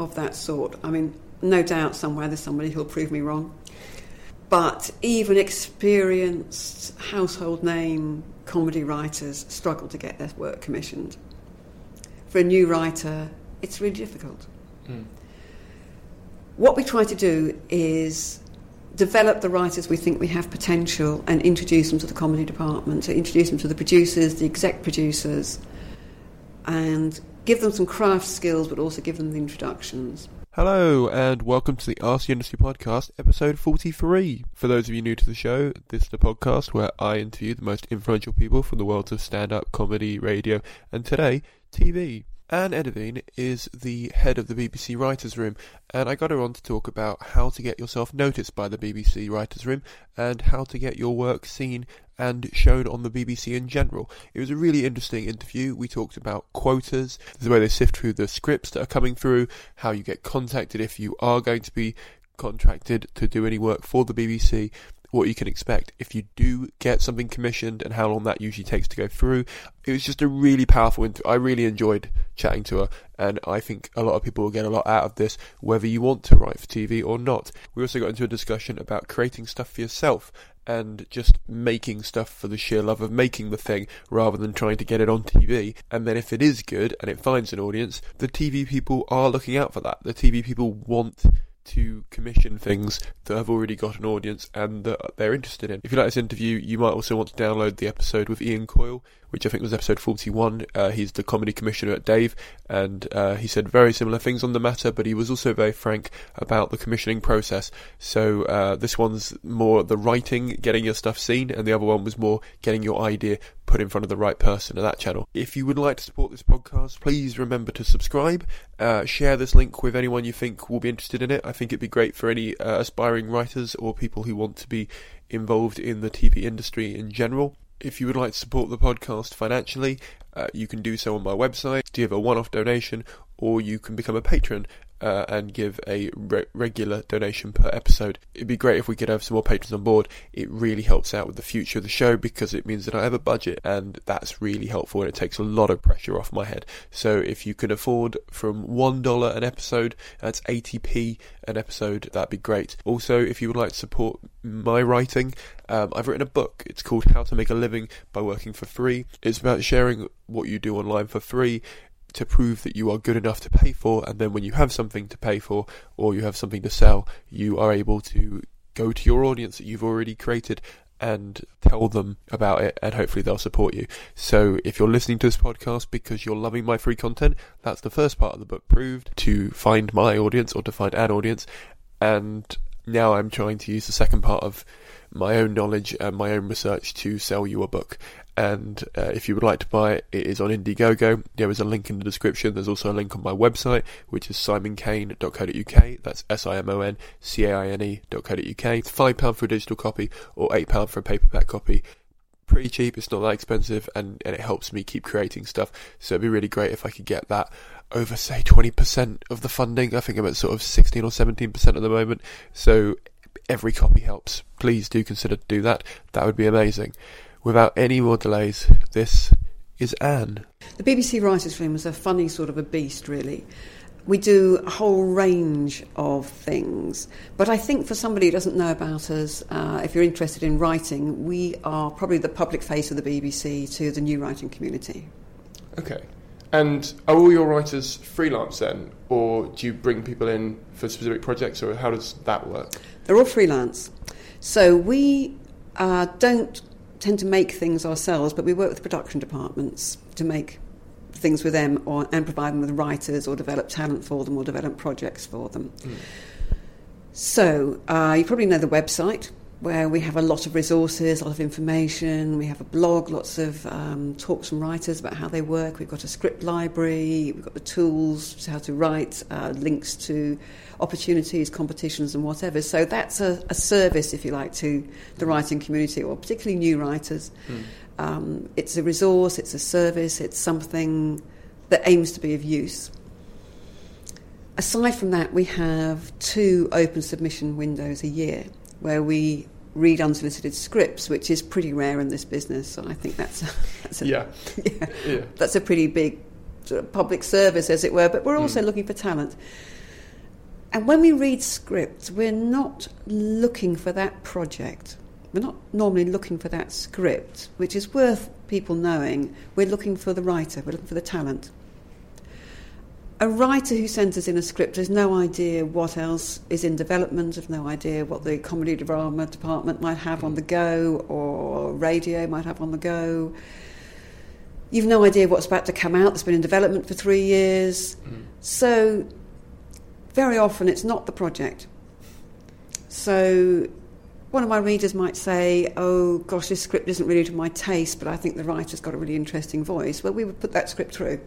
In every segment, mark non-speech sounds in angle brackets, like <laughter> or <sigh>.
Of that sort. I mean, no doubt somewhere there's somebody who'll prove me wrong. But even experienced household name comedy writers struggle to get their work commissioned. For a new writer, it's really difficult. Hmm. What we try to do is develop the writers we think we have potential and introduce them to the comedy department, to introduce them to the producers, the exec producers, and give them some craft skills, but also give them the introductions. Hello, and welcome to the RC Industry Podcast, episode 43. For those of you new to the show, this is the podcast where I interview the most influential people from the worlds of stand up, comedy, radio, and today, TV. Anne Edyvean is the head of the BBC Writers' Room, and I got her on to talk about how to get yourself noticed by the BBC Writers' Room and how to get your work seen and shown on the BBC in general. It was a really interesting interview. We talked about quotas, the way they sift through the scripts that are coming through, how you get contacted if you are going to be contracted to do any work for the BBC, what you can expect if you do get something commissioned and how long that usually takes to go through. It was just a really powerful inter- I really enjoyed chatting to her and I think a lot of people will get a lot out of this whether you want to write for TV or not. We also got into a discussion about creating stuff for yourself and just making stuff for the sheer love of making the thing rather than trying to get it on TV. And then if it is good and it finds an audience, the TV people are looking out for that. The TV people want to commission things that have already got an audience and that they're interested in. If you like this interview, you might also want to download the episode with Ian Coyle, which I think was episode 41. Uh, he's the comedy commissioner at Dave, and uh, he said very similar things on the matter, but he was also very frank about the commissioning process. So uh, this one's more the writing, getting your stuff seen, and the other one was more getting your idea put in front of the right person at that channel. If you would like to support this podcast, please remember to subscribe, uh, share this link with anyone you think will be interested in it. I think it'd be great for any uh, aspiring writers or people who want to be involved in the TV industry in general. If you would like to support the podcast financially, uh, you can do so on my website, give a one off donation, or you can become a patron uh, and give a re- regular donation per episode. It'd be great if we could have some more patrons on board. It really helps out with the future of the show because it means that I have a budget and that's really helpful and it takes a lot of pressure off my head. So if you can afford from $1 an episode, that's 80p an episode, that'd be great. Also, if you would like to support my writing, um, I've written a book. It's called How to Make a Living by Working for Free. It's about sharing what you do online for free to prove that you are good enough to pay for, and then when you have something to pay for or you have something to sell, you are able to go to your audience that you've already created and tell them about it, and hopefully they'll support you. So, if you're listening to this podcast because you're loving my free content, that's the first part of the book proved to find my audience or to find an audience, and now I'm trying to use the second part of my own knowledge and my own research to sell you a book. And uh, if you would like to buy it, it is on Indiegogo. There is a link in the description. There's also a link on my website, which is simoncaine.co.uk. That's S-I-M-O-N-C-A-I-N-E.co.uk. It's £5 for a digital copy or £8 for a paperback copy. Pretty cheap, it's not that expensive, and, and it helps me keep creating stuff. So it'd be really great if I could get that over, say, 20% of the funding. I think I'm at sort of 16 or 17% at the moment. So every copy helps. Please do consider to do that. That would be amazing. Without any more delays, this is Anne. The BBC Writers' Room is a funny sort of a beast, really. We do a whole range of things, but I think for somebody who doesn't know about us, uh, if you're interested in writing, we are probably the public face of the BBC to the new writing community. Okay. And are all your writers freelance then, or do you bring people in for specific projects, or how does that work? They're all freelance. So we uh, don't tend to make things ourselves, but we work with production departments to make things with them or, and provide them with writers or develop talent for them or develop projects for them. Mm. So uh, you probably know the website where we have a lot of resources, a lot of information. We have a blog, lots of um, talks from writers about how they work. We've got a script library, we've got the tools to how to write, uh, links to opportunities, competitions, and whatever. So that's a, a, service, if you like, to the writing community, or particularly new writers. Mm. Um, it's a resource, it's a service, it's something that aims to be of use. Aside from that, we have two open submission windows a year where we read unsolicited scripts, which is pretty rare in this business. and I think that's a, that's a, yeah. <laughs> yeah. yeah. that's a pretty big sort of public service, as it were. But we're also mm. looking for talent. And when we read scripts, we're not looking for that project. We're not normally looking for that script, which is worth people knowing. We're looking for the writer, we're looking for the talent. A writer who sends us in a script has no idea what else is in development, has no idea what the comedy drama department might have on the go or radio might have on the go. You've no idea what's about to come out that's been in development for three years. Mm. So very often it's not the project. So one of my readers might say, oh gosh, this script isn't really to my taste, but I think the writer's got a really interesting voice. Well, we would put that script through.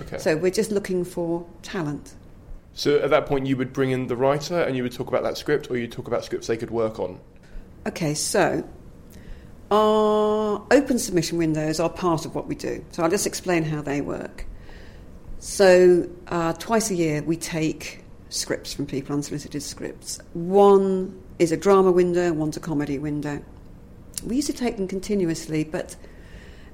Okay. So we're just looking for talent. So at that point, you would bring in the writer and you would talk about that script, or you talk about scripts they could work on? Okay, so our open submission windows are part of what we do. So I'll just explain how they work. So uh, twice a year we take scripts from people, unsolicited scripts. One is a drama window, one's a comedy window. We used to take them continuously, but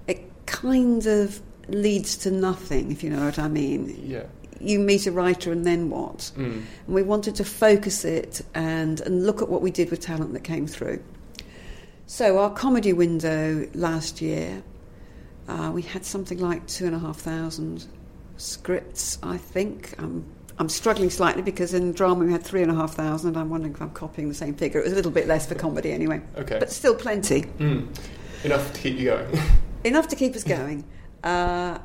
it kind of leads to nothing, if you know what I mean. Yeah. You meet a writer and then what? Mm. And we wanted to focus it and, and look at what we did with talent that came through. So our comedy window last year, uh, we had something like two and a half thousand scripts, I think. I'm, I'm struggling slightly because in drama we had three and a half thousand, and I'm wondering if I'm copying the same figure. It was a little bit less for comedy anyway. Okay. But still plenty. Mm. Enough to keep you going. <laughs> Enough to keep us going. Uh,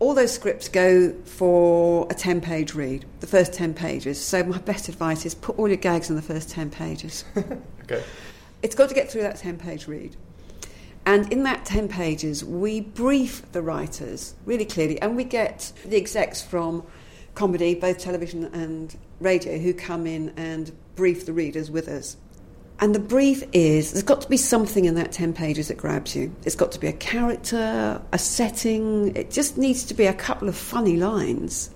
all those scripts go for a 10 page read, the first 10 pages. So, my best advice is put all your gags in the first 10 pages. <laughs> okay. It's got to get through that 10 page read. And in that 10 pages, we brief the writers really clearly, and we get the execs from comedy, both television and radio, who come in and brief the readers with us. And the brief is there's got to be something in that 10 pages that grabs you. It's got to be a character, a setting, it just needs to be a couple of funny lines.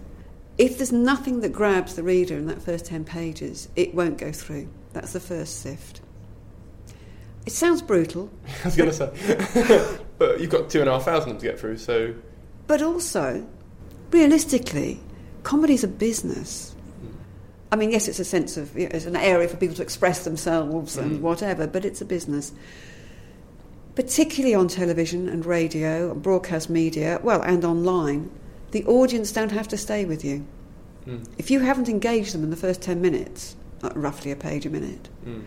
If there's nothing that grabs the reader in that first 10 pages, it won't go through. That's the first sift. It sounds brutal. <laughs> I was going to say. <laughs> but you've got two and a half thousand to get through, so. But also, realistically, comedy's a business. I mean, yes, it's a sense of, you know, it's an area for people to express themselves and mm. whatever, but it's a business. Particularly on television and radio and broadcast media, well, and online, the audience don't have to stay with you. Mm. If you haven't engaged them in the first 10 minutes, roughly a page a minute, mm.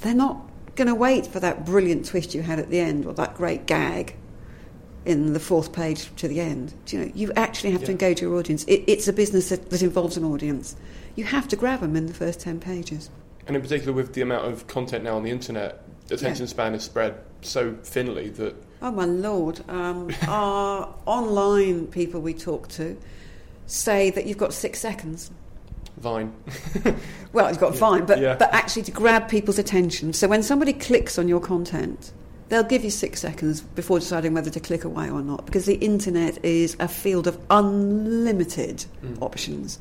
they're not going to wait for that brilliant twist you had at the end or that great gag in the fourth page to the end. Do you know, you actually have yeah. to engage your audience. It, it's a business that, that involves an audience. You have to grab them in the first 10 pages. And in particular, with the amount of content now on the internet, attention yeah. span is spread so thinly that. Oh, my lord. Um, <laughs> our online people we talk to say that you've got six seconds. Vine. well, you've got <laughs> yeah. Vine, but, yeah. but actually to grab people's attention. So when somebody clicks on your content, they'll give you six seconds before deciding whether to click away or not, because the internet is a field of unlimited mm. options.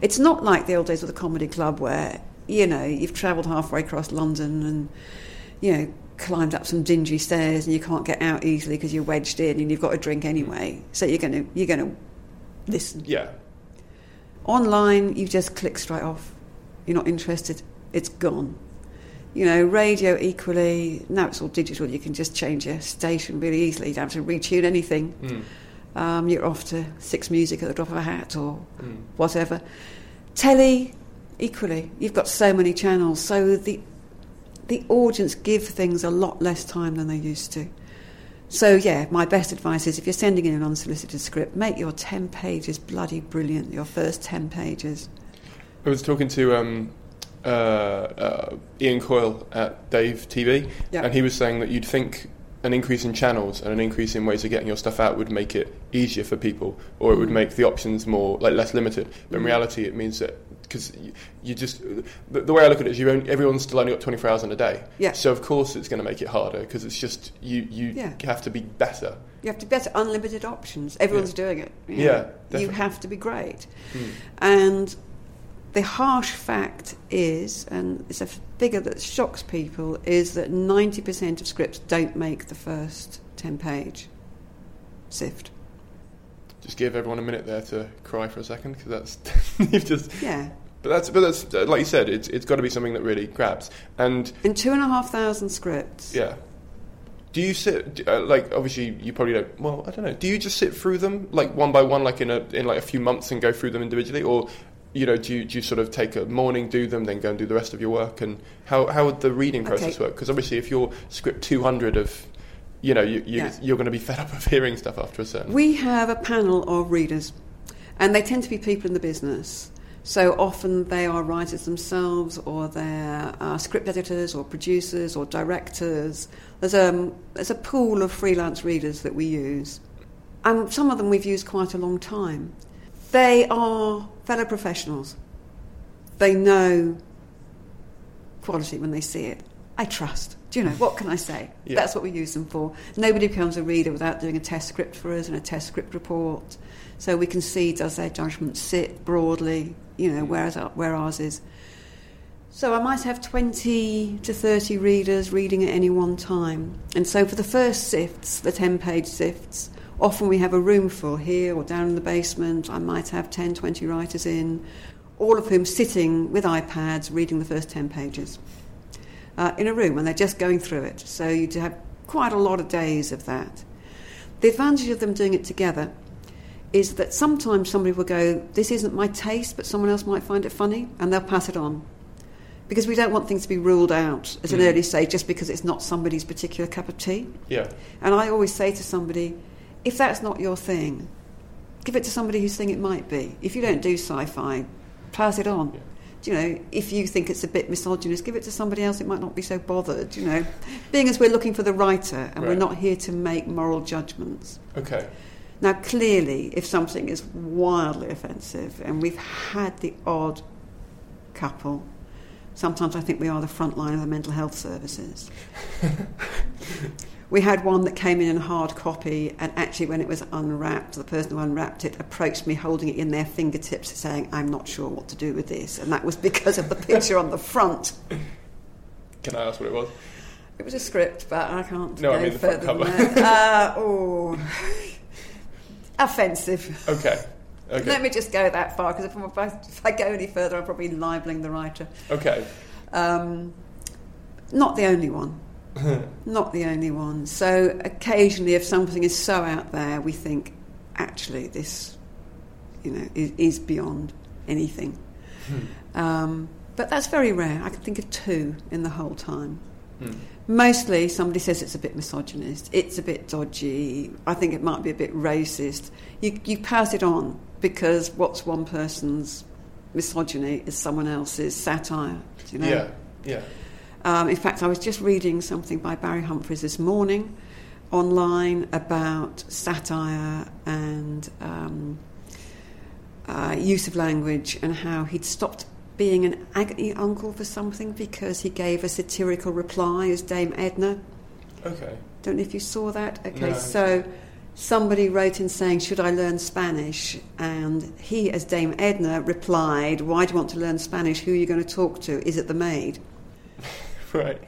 It's not like the old days of the comedy club where, you know, you've travelled halfway across London and, you know, climbed up some dingy stairs and you can't get out easily because you're wedged in and you've got a drink anyway. So you're going to you're going to listen. Yeah. Online, you just click straight off. You're not interested. It's gone. You know, radio equally. Now it's all digital. You can just change your station really easily. You don't have to retune anything. Mm. Um, you're off to Six Music at the drop of a hat or whatever. Telly, equally. You've got so many channels, so the the audience give things a lot less time than they used to. So yeah, my best advice is if you're sending in an unsolicited script, make your ten pages bloody brilliant. Your first ten pages. I was talking to um, uh, uh, Ian Coyle at Dave TV, Yeah. and he was saying that you'd think an increase in channels and an increase in ways of getting your stuff out would make it easier for people, or it would Mm. make the options more like less limited. But in reality, it means that because you, you just the, the way I look at it is you only, everyone's still only got 24 hours in a day. Yeah. So of course it's going to make it harder because it's just you you Yeah. have to be better. You have to better unlimited options. Everyone's doing it. you Yeah, know. you definitely. Hmm. have to be great. And the harsh fact is, and it's a figure that shocks people, is that 90% of scripts don't make the first 10 page sift. Just give everyone a minute there to cry for a second because that's <laughs> you've just. Yeah. But that's but that's uh, like you said, it's it's got to be something that really grabs and. In two and a half thousand scripts, Yeah. Do you sit uh, like obviously you probably don't? Well, I don't know. Do you just sit through them like one by one, like in a in like a few months, and go through them individually, or you know, do you, do you sort of take a morning, do them, then go and do the rest of your work? And how how would the reading process Okay. work? Because obviously, if you're script two hundred of, you know, you, you Yeah. you're going to be fed up of hearing stuff after a certain. We have a panel of readers, and they tend to be people in the business. So often they are writers themselves, or they're uh, script editors, or producers, or directors. There's a, there's a pool of freelance readers that we use, and some of them we've used quite a long time. They are fellow professionals. They know quality when they see it. I trust. Do you know, what can I say? Yeah. That's what we use them for. Nobody becomes a reader without doing a test script for us and a test script report. So we can see does their judgment sit broadly, you know, where, is our, where ours is. So I might have 20 to 30 readers reading at any one time. And so for the first sifts, the 10 page sifts, often we have a room full here or down in the basement. I might have 10, 20 writers in, all of whom sitting with iPads reading the first 10 pages uh, in a room and they're just going through it. So you have quite a lot of days of that. The advantage of them doing it together is that sometimes somebody will go, This isn't my taste, but someone else might find it funny, and they'll pass it on. Because we don't want things to be ruled out at an early stage just because it's not somebody's particular cup of tea. Yeah. And I always say to somebody, if that's not your thing, give it to somebody whose thing it might be. If you don't do sci fi, pass it on. Do You know, if you think it's a bit misogynist, give it to somebody else. It might not be so bothered. You know, being as we're looking for the writer and we're not here to make moral judgments. Okay. Now, clearly, if something is wildly offensive, and we've had the odd couple, sometimes I think we are the front line of the mental health services. <laughs> we had one that came in in hard copy, and actually, when it was unwrapped, the person who unwrapped it approached me holding it in their fingertips, saying, I'm not sure what to do with this. And that was because of the picture on the front. Can I ask what it was? It was a script, but I can't No, I mean the front further cover. than that. <laughs> Uh, oh, offensive. Okay. Okay. Let me just go that far because if if I go any further, I'm probably libeling the writer. Okay. Um, not the only one. <laughs> not the only one. So occasionally, if something is so out there, we think, actually, this, you know, is, is beyond anything. Um, but that's very rare. I can think of two in the whole time. Mostly, somebody says it's a bit misogynist, it's a bit dodgy, I think it might be a bit racist. You, you pass it on because what's one person's misogyny is someone else's satire. Do you know? Yeah. Yeah. Um, in fact, I was just reading something by Barry Humphries this morning online about satire and um, uh, use of language and how he'd stopped being an agony uncle for something because he gave a satirical reply as Dame Edna. Okay. Don't know if you saw that. Okay, No. so somebody wrote in saying, Should I learn Spanish? And he, as Dame Edna, replied, Why do you want to learn Spanish? Who are you going to talk to? Is it the maid? <laughs> Right.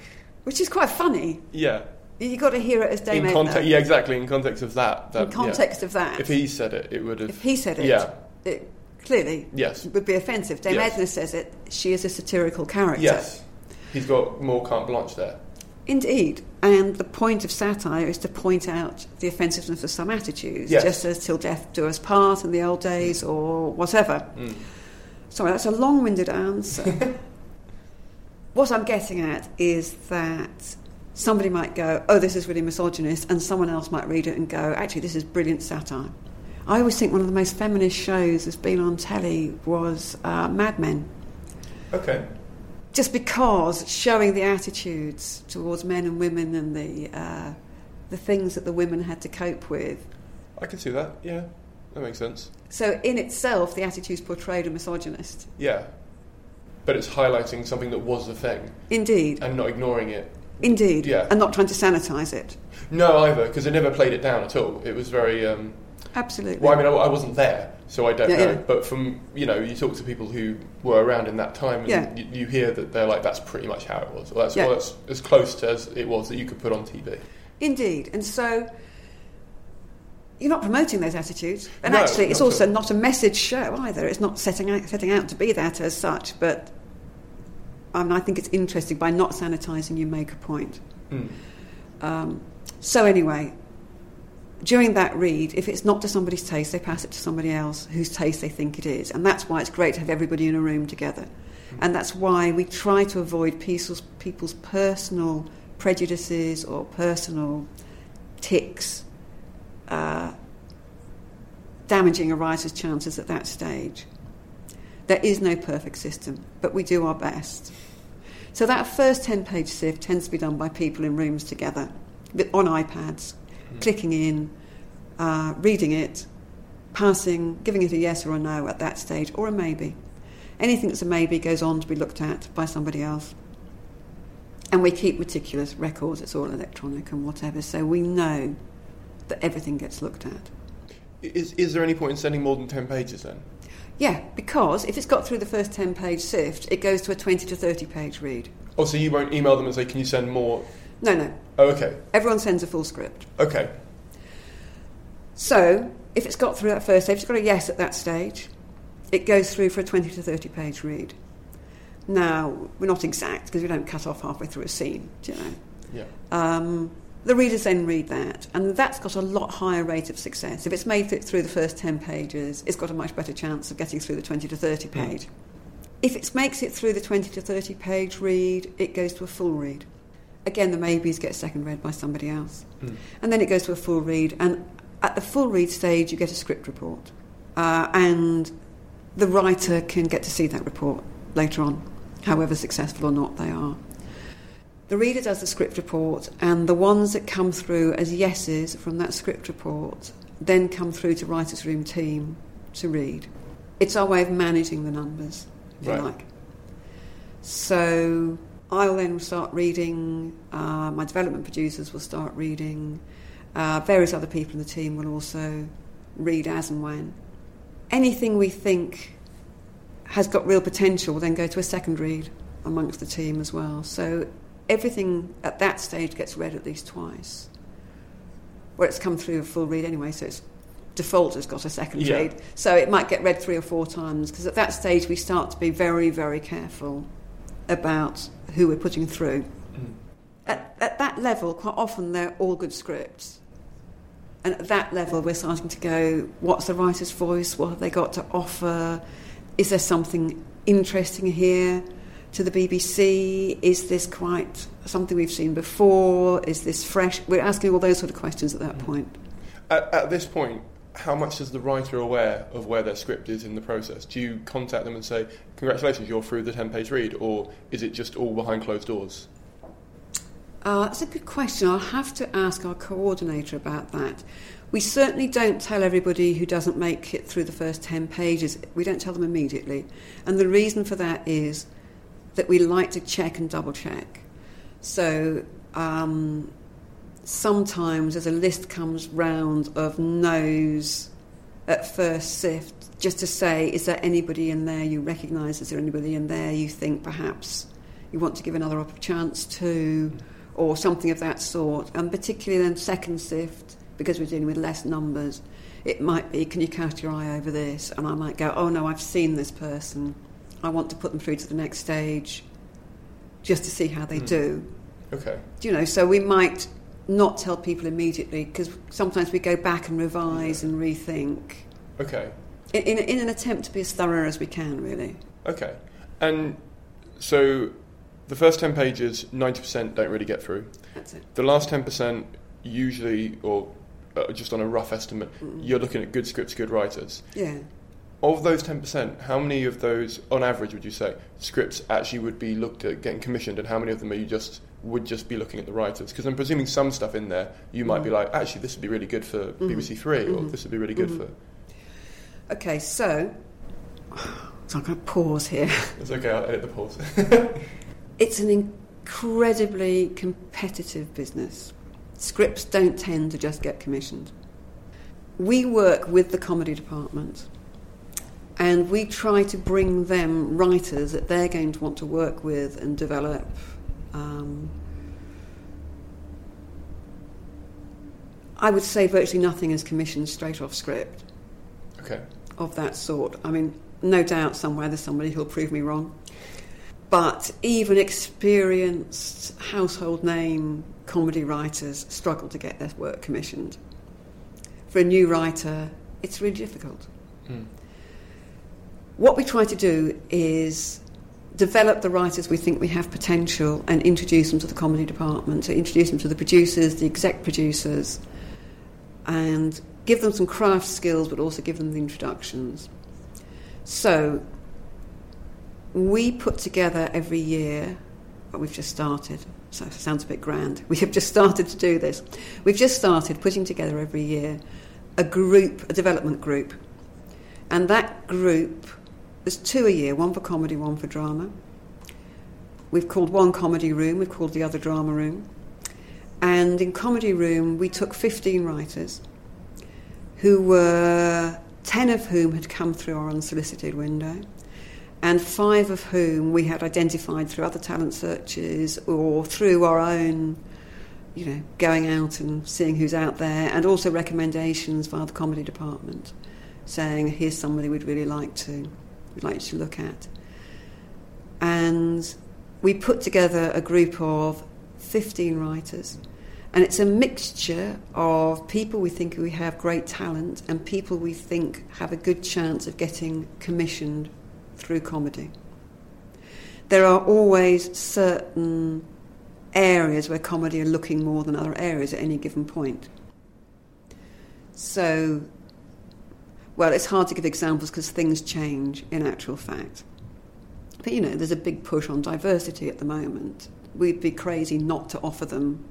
which is quite funny. Yeah. You got to hear it as Dame in Edna. yeah, exactly. In context of that, that In context yeah. of that. if he said it, it would have. If he said it, yeah, it clearly Yes. would be offensive. Dame Yes. Edna says it. She is a satirical character. yes, he's got more carte blanche there. Indeed. And the point of satire is to point out the offensiveness of some attitudes, Yes. just as till death do us part in the old days or whatever. Mm. Sorry, that's a long winded answer. <laughs> what I'm getting at is that somebody might go, oh, this is really misogynist, and someone else might read it and go, actually, this is brilliant satire. I always think one of the most feminist shows that's been on telly was uh, Mad Men Okay. just because showing the attitudes towards men and women and the uh, the things that the women had to cope with. I can see that. Yeah, that makes sense. So in itself, the attitudes portrayed are misogynist. Yeah, but it's highlighting something that was a thing Indeed, and not ignoring it. indeed, Yeah. and not trying to sanitise it. No, either because it never played it down at all. It was very. Um, Absolutely. well, I mean, I, I wasn't there, so I don't Yeah, know. yeah. But from you know, you talk to people who were around in that time, and Yeah. you, you hear that they're like, "That's pretty much how it was." Or that's, or that's as close to as it was that you could put on TV. Indeed, and so you're not promoting those attitudes, and No, actually, it's also not a message show either. It's not setting out, setting out to be that as such, but I, think it's interesting by not sanitising, you make a point. Mm. Um, so anyway, during that read, if it's not to somebody's taste, they pass it to somebody else whose taste they think it is, and that's why it's great to have everybody in a room together, and that's why we try to avoid people's, people's personal prejudices or personal ticks uh, damaging a writer's chances at that stage. There is no perfect system, but we do our best. So that first 10 page sift tends to be done by people in rooms together on iPads, clicking in, uh, reading it, passing, giving it a yes or a no at that stage, or a maybe. Anything that's a maybe goes on to be looked at by somebody else. And we keep meticulous records, it's all electronic and whatever, so we know that everything gets looked at. Is is there any point in sending more than ten pages then? Yeah, because if it's got through the first 10 page sift, it goes to a 20 to 30 page read. Oh, so you won't email them and say, "Can you send more?" No, no, Oh, okay, everyone sends a full script. okay, So, if it's got through that first stage, it's got a yes at that stage, it goes through for a 20 to 30 page read. Now, we're not exact because we don't cut off halfway through a scene, do you know. yeah, Um, the readers then read that, and that's got a lot higher rate of success. If it's made it through the first 10 pages, it's got a much better chance of getting through the 20 to 30 page. If it makes it through the 20 to 30 page read, it goes to a full read. Again, the maybes get second read by somebody else. And then it goes to a full read, and at the full read stage, you get a script report. Uh, and the writer can get to see that report later on, however successful or not they are. The reader does the script report, and the ones that come through as yeses from that script report then come through to writer's room team to read. It's our way of managing the numbers, if Right. you like. So I'll then start reading, uh, my development producers will start reading, uh, various other people in the team will also read as and when. Anything we think has got real potential will then go to a second read amongst the team as well. So everything at that stage gets read at least twice. Well, it's come through a full read anyway, so it's default has got a second Yeah. read. So it might get read three or four times because at that stage we start to be very, very careful about who we're putting through. Hmm. At, at that level, quite often they're all good scripts. And at that level, we're starting to go, what's the writer's voice? What have they got to offer? Is there something interesting here to the BBC? Is this quite something we've seen before? Is this fresh? We're asking all those sort of questions at that point. At, at this point, how much is the writer aware of where their script is in the process? Do you contact them and say, "Congratulations, you're through the ten-page read," or is it just all behind closed doors? Uh, that's a good question. I'll have to ask our coordinator about that. We certainly don't tell everybody who doesn't make it through the first 10 pages. We don't tell them immediately. And the reason for that is that we like to check and double check. So um, sometimes as a list comes round of no's at first sift, just to say, is there anybody in there you recognise? Is there anybody in there you think perhaps you want to give another chance to? or something of that sort. And particularly then second sift, because we're dealing with less numbers, it might be, can you cast your eye over this? And I might go, oh no, I've seen this person. I want to put them through to the next stage just to see how they Hmm. do. Okay. Do you know, so we might not tell people immediately because sometimes we go back and revise and rethink Okay. in, in, in an attempt to be as thorough as we can, really. Okay. And so the first 10 pages, 90% don't really get through. That's it. The last 10% usually, or uh, just on a rough estimate, you're looking at good scripts, good writers. Yeah. Of those 10%, how many of those, on average, would you say, scripts actually would be looked at getting commissioned, and how many of them are you just would just be looking at the writers? Because I'm presuming some stuff in there you might be mm. like, actually, this would be really good for mm-hmm. BBC 3 or mm-hmm. this would be really good mm-hmm. for. Okay, so, <sighs> so I'm going to pause here. <laughs> It's okay, I'll edit the pause. <laughs> It's an incredibly competitive business. Scripts don't tend to just get commissioned. We work with the comedy department and we try to bring them writers that they're going to want to work with and develop. Um, I would say virtually nothing is commissioned straight off script okay. of that sort. I mean, no doubt somewhere there's somebody who'll prove me wrong. But even experienced household name comedy writers struggle to get their work commissioned. For a new writer, it's really difficult. What we try to do is develop the writers we think we have potential and introduce them to the comedy department, to introduce them to the producers, the exec producers, and give them some craft skills, but also give them the introductions. So we put together every year, but we've just started, so it sounds a bit grand. <laughs> We have just started to do this. We've just started putting together every year a group, a development group. And that group, there's two a year, one for comedy, one for drama. We've called one comedy room, we've called the other drama room. And in comedy room, we took 15 writers who were 10 of whom had come through our unsolicited window, and five of whom we had identified through other talent searches or through our own, you know, going out and seeing who's out there, and also recommendations via the comedy department, saying, here's somebody we'd really like to, we'd like you to look at. And we put together a group of 15 writers. And it's a mixture of people we think we have great talent and people we think have a good chance of getting commissioned through comedy. There are always certain areas where comedy are looking more than other areas at any given point. So, well, it's hard to give examples because things change in actual fact. But you know, there's a big push on diversity at the moment. We'd be crazy not to offer them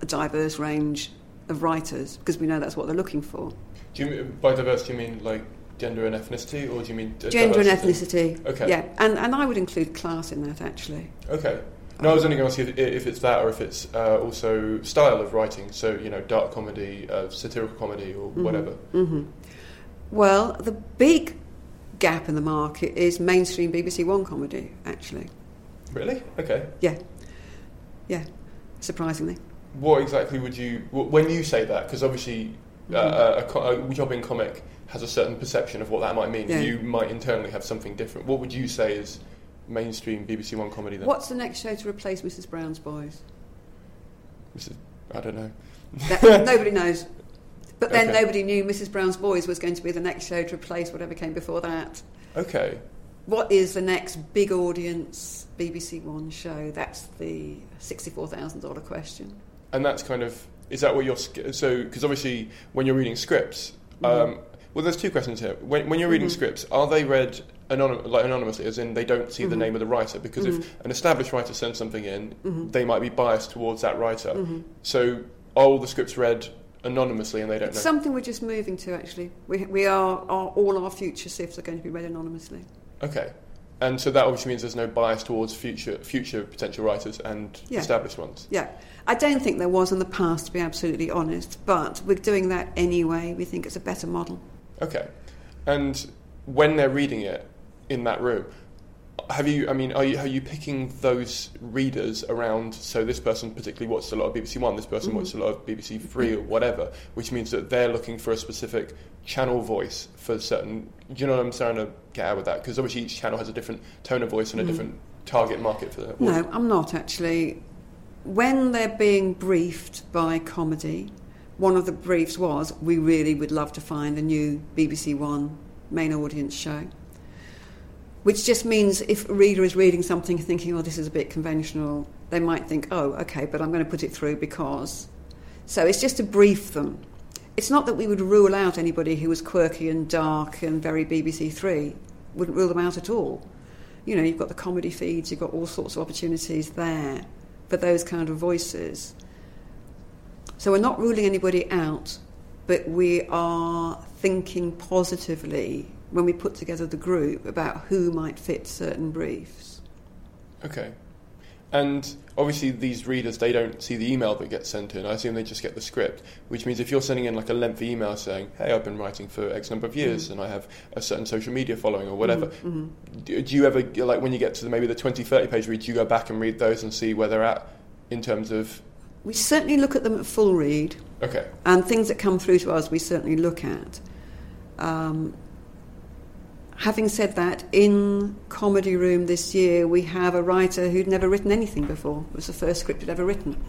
a diverse range of writers because we know that's what they're looking for. Do you by diversity, you mean like gender and ethnicity, or do you mean Gender and ethnicity. Okay. Yeah, and, and I would include class in that actually. Okay. No, I was only going to ask you if, it's that or if it's uh, also style of writing. So, you know, dark comedy, uh, satirical comedy, or whatever. Well, the big gap in the market is mainstream BBC One comedy, actually. Really? Okay. Yeah. Yeah, surprisingly. What exactly would you, when you say that, because obviously Mm-hmm. uh, a, a job in comic has a certain perception of what that might mean. Yeah. You might internally have something different. What would you say is mainstream BBC One comedy then? What's the next show to replace Mrs. Brown's Boys? Is, I don't know. That, nobody knows. But then Okay. nobody knew Mrs. Brown's Boys was going to be the next show to replace whatever came before that. Okay. What is the next big audience BBC One show? That's the $64,000 question. And that's kind of is that what you're so because obviously when you're reading scripts, mm-hmm. um, well, there's two questions here. When, when you're reading mm-hmm. scripts, are they read like anonymously, as in they don't see the mm-hmm. name of the writer? Because if an established writer sends something in, they might be biased towards that writer. So are all the scripts read anonymously and they don't know? Something we're just moving to, actually. We, we are, are, all our future SIFs are going to be read anonymously. okay. And so that obviously means there's no bias towards future future potential writers and Yeah. established ones. Yeah. I don't think there was in the past, to be absolutely honest, but we're doing that anyway. We think it's a better model. Okay. And when they're reading it in that room, have you? I mean, are you, are you picking those readers around? So this person particularly watched a lot of BBC One. This person Mm-hmm. watched a lot of BBC Three or whatever, which means that they're looking for a specific channel voice for certain. Do you know what I'm trying to get out with that? Because obviously each channel has a different tone of voice and a different target market for that. No, I'm not actually. When they're being briefed by comedy, one of the briefs was we really would love to find a new BBC One main audience show. Which just means if a reader is reading something thinking, oh, this is a bit conventional, they might think, oh, okay, but I'm going to put it through because. So it's just to brief them. It's not that we would rule out anybody who was quirky and dark and very BBC Three. Wouldn't rule them out at all. You know, you've got the comedy feeds, you've got all sorts of opportunities there for those kind of voices. So we're not ruling anybody out, but we are thinking positively when we put together the group about who might fit certain briefs. Okay. And obviously, these readers they don't see the email that gets sent in. I assume they just get the script, which means if you're sending in like a lengthy email saying, "Hey, I've been writing for X number of years mm-hmm. and I have a certain social media following or whatever," mm-hmm. mm-hmm. do, do you ever like when you get to the, maybe the 20, 30 page read, do you go back and read those and see where they're at in terms of? We certainly look at them at full read, Okay. and things that come through to us we certainly look at. Um, having said that, in Comedy Room this year, we have a writer who'd never written anything before. It was the first script he'd ever written.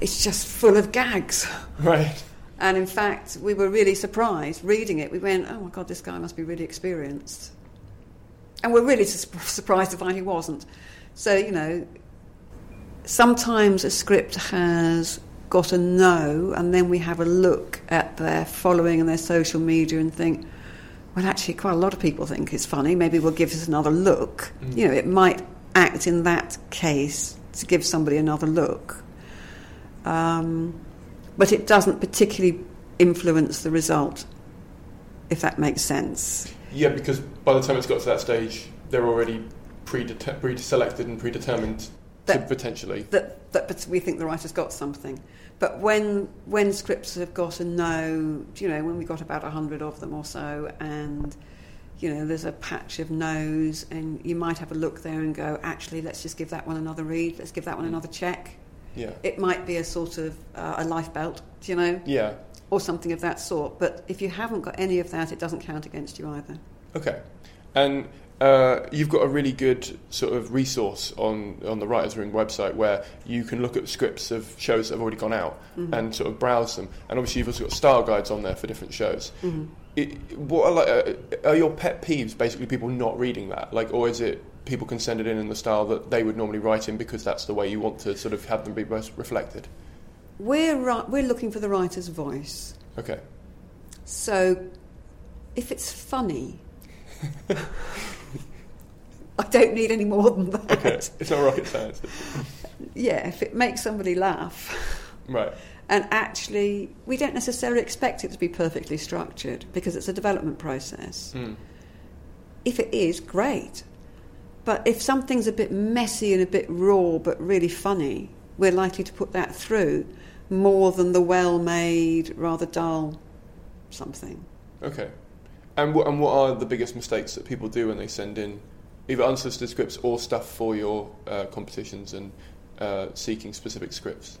It's just full of gags. <laughs> Right. And in fact, we were really surprised reading it. We went, oh my God, this guy must be really experienced. And we're really su- <laughs> surprised to find he wasn't. So, you know, sometimes a script has got a no, and then we have a look at their following and their social media and think, well, actually, quite a lot of people think it's funny. Maybe we'll give this another look. You know, it might act in that case to give somebody another look. Um, but it doesn't particularly influence the result, if that makes sense. Yeah, because by the time it's got to that stage, they're already pre-selected and predetermined to That- potentially. That, that but we think the writer's got something. But when when scripts have got a no, you know, when we got about a hundred of them or so, and you know, there's a patch of no's, and you might have a look there and go, actually, let's just give that one another read. Let's give that one another check. Yeah. It might be a sort of uh, a life belt, you know, Yeah. or something of that sort. But if you haven't got any of that, it doesn't count against you either. Okay. And uh, you've got a really good sort of resource on, on the Writers' Room website where you can look at scripts of shows that have already gone out and sort of browse them. And obviously, you've also got style guides on there for different shows. It, what are, like, uh, are your pet peeves basically people not reading that? Like, or is it people can send it in in the style that they would normally write in because that's the way you want to sort of have them be most reflected? We're ri- we're looking for the writer's voice. Okay. So, if it's funny, <laughs> I don't need any more than that. Okay. it's not rocket science. Yeah, if it makes somebody laugh. right. And actually, we don't necessarily expect it to be perfectly structured because it's a development process. Mm. If it is, great. But if something's a bit messy and a bit raw but really funny, we're likely to put that through more than the well made, rather dull something. Okay. And and what are the biggest mistakes that people do when they send in either unsolicited scripts or stuff for your uh, competitions and uh, seeking specific scripts?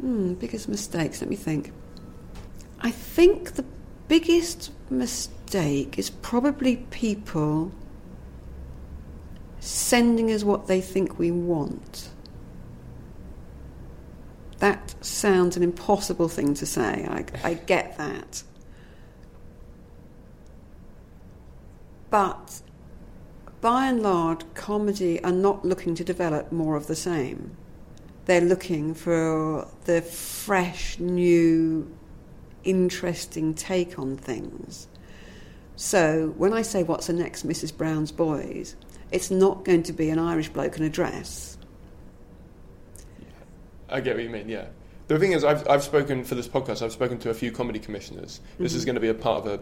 Hmm, biggest mistakes, let me think. I think the biggest mistake is probably people sending us what they think we want. That sounds an impossible thing to say. I, I get that. But by and large, comedy are not looking to develop more of the same. They're looking for the fresh, new, interesting take on things. So when I say what's the next Mrs. Brown's Boys, it's not going to be an Irish bloke in a dress. I get what you mean, yeah. The thing is, I've, I've spoken for this podcast, I've spoken to a few comedy commissioners. This mm-hmm. is going to be a part of a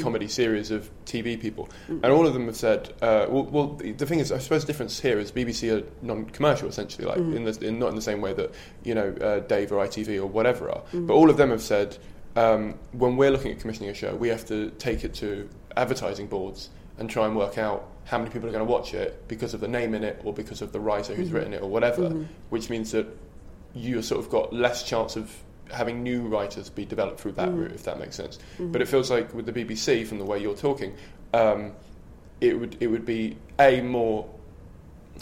comedy series of TV people. And all of them have said, uh, well, well, the thing is, I suppose the difference here is BBC are non commercial, essentially, like in the, in, not in the same way that, you know, uh, Dave or ITV or whatever are. But all of them have said, um, when we're looking at commissioning a show, we have to take it to advertising boards and try and work out how many people are going to watch it because of the name in it or because of the writer who's written it or whatever, which means that you sort of got less chance of having new writers be developed through that route, if that makes sense. But it feels like with the BBC, from the way you're talking, um, it would it would be a more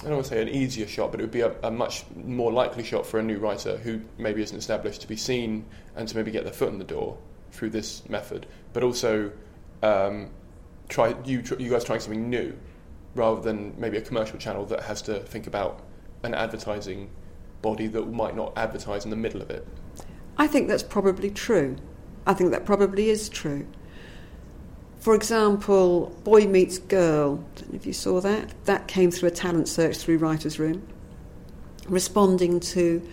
I don't want to say an easier shot, but it would be a, a much more likely shot for a new writer who maybe isn't established to be seen and to maybe get their foot in the door through this method, but also um, try you you guys trying something new rather than maybe a commercial channel that has to think about an advertising body that might not advertise in the middle of it. I think that's probably true. I think that probably is true. For example, Boy Meets Girl, I don't know if you saw that. That came through a talent search through Writer's Room, responding to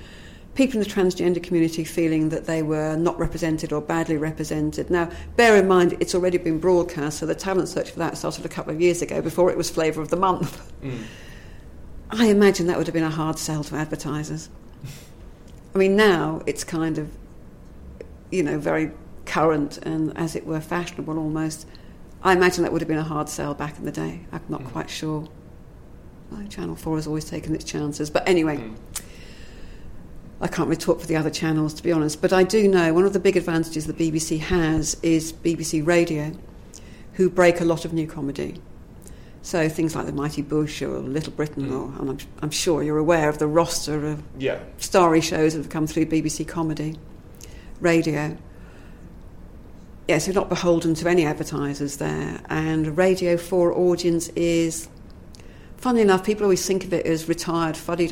people in the transgender community feeling that they were not represented or badly represented. Now, bear in mind, it's already been broadcast, so the talent search for that started a couple of years ago before it was Flavour of the Month. Mm. I imagine that would have been a hard sell to advertisers. I mean, now it's kind of, you know, very current and, as it were, fashionable almost. I imagine that would have been a hard sell back in the day. I'm not hmm. quite sure. Well, Channel 4 has always taken its chances. But anyway, hmm. I can't really talk for the other channels, to be honest. But I do know one of the big advantages the BBC has is BBC Radio, who break a lot of new comedy. So things like The Mighty Boosh or Little Britain, mm. or, and I'm, I'm sure you're aware of the roster of Yeah. starry shows that have come through BBC Comedy, radio. Yes, we're not beholden to any advertisers there. And Radio 4 audience is, funnily enough, people always think of it as retired fuddy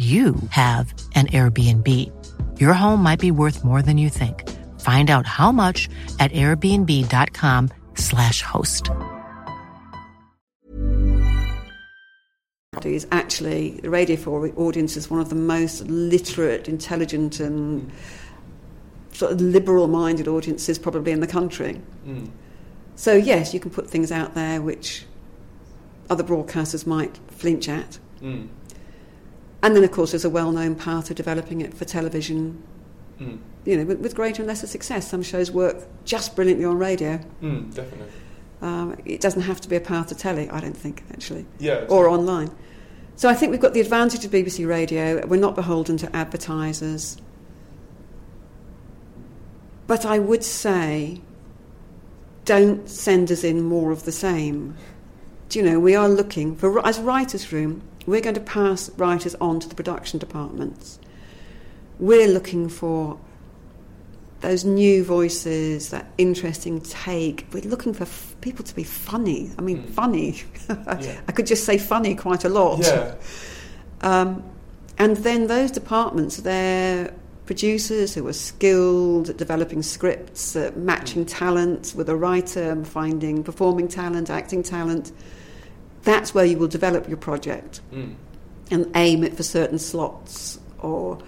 you have an Airbnb. Your home might be worth more than you think. Find out how much at airbnb.com/slash host. is actually the Radio 4 audience is one of the most literate, intelligent, and sort of liberal-minded audiences probably in the country. Hmm. So yes, you can put things out there which other broadcasters might flinch at. Hmm. And then, of course, there's a well-known path of developing it for television. You know, with, with greater and lesser success. Some shows work just brilliantly on radio. Mm, definitely. Um, it doesn't have to be a path to telly, I don't think, actually, Yeah, or online. So I think we've got the advantage of BBC Radio. We're not beholden to advertisers. But I would say, don't send us in more of the same. Do you know, we are looking for, as writers' room, we're going to pass writers on to the production departments. We're looking for those new voices, that interesting take. We're looking for f- people to be funny. I mean, funny. <laughs> I could just say funny quite a lot. Yeah. <laughs> Um, and then those departments, they're producers who are skilled at developing scripts, at matching talent with a writer, finding performing talent, acting talent. That's where you will develop your project and aim it for certain slots or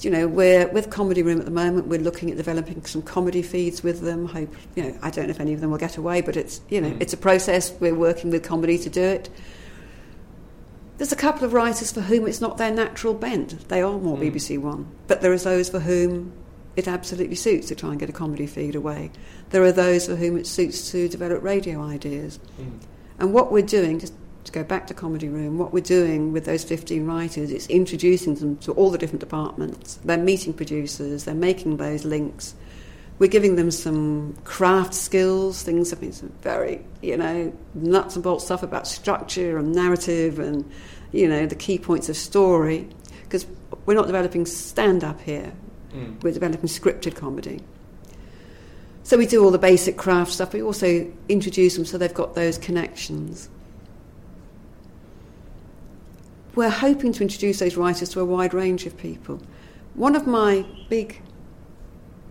you know, we're with Comedy Room at the moment. We're looking at developing some comedy feeds with them. Hope you know. I don't know if any of them will get away, but it's you know, Mm. it's a process. We're working with comedy to do it. There's a couple of writers for whom it's not their natural bent. They are more Mm. BBC One, but there are those for whom it absolutely suits to try and get a comedy feed away. There are those for whom it suits to develop radio ideas. Mm. And what we're doing, just to go back to Comedy Room, what we're doing with those 15 writers is introducing them to all the different departments. They're meeting producers, they're making those links. We're giving them some craft skills, things, I mean, some very, you know, nuts and bolts stuff about structure and narrative and, you know, the key points of story. Because we're not developing stand up here, Mm. we're developing scripted comedy. So we do all the basic craft stuff, we also introduce them so they've got those connections. We're hoping to introduce those writers to a wide range of people. One of my big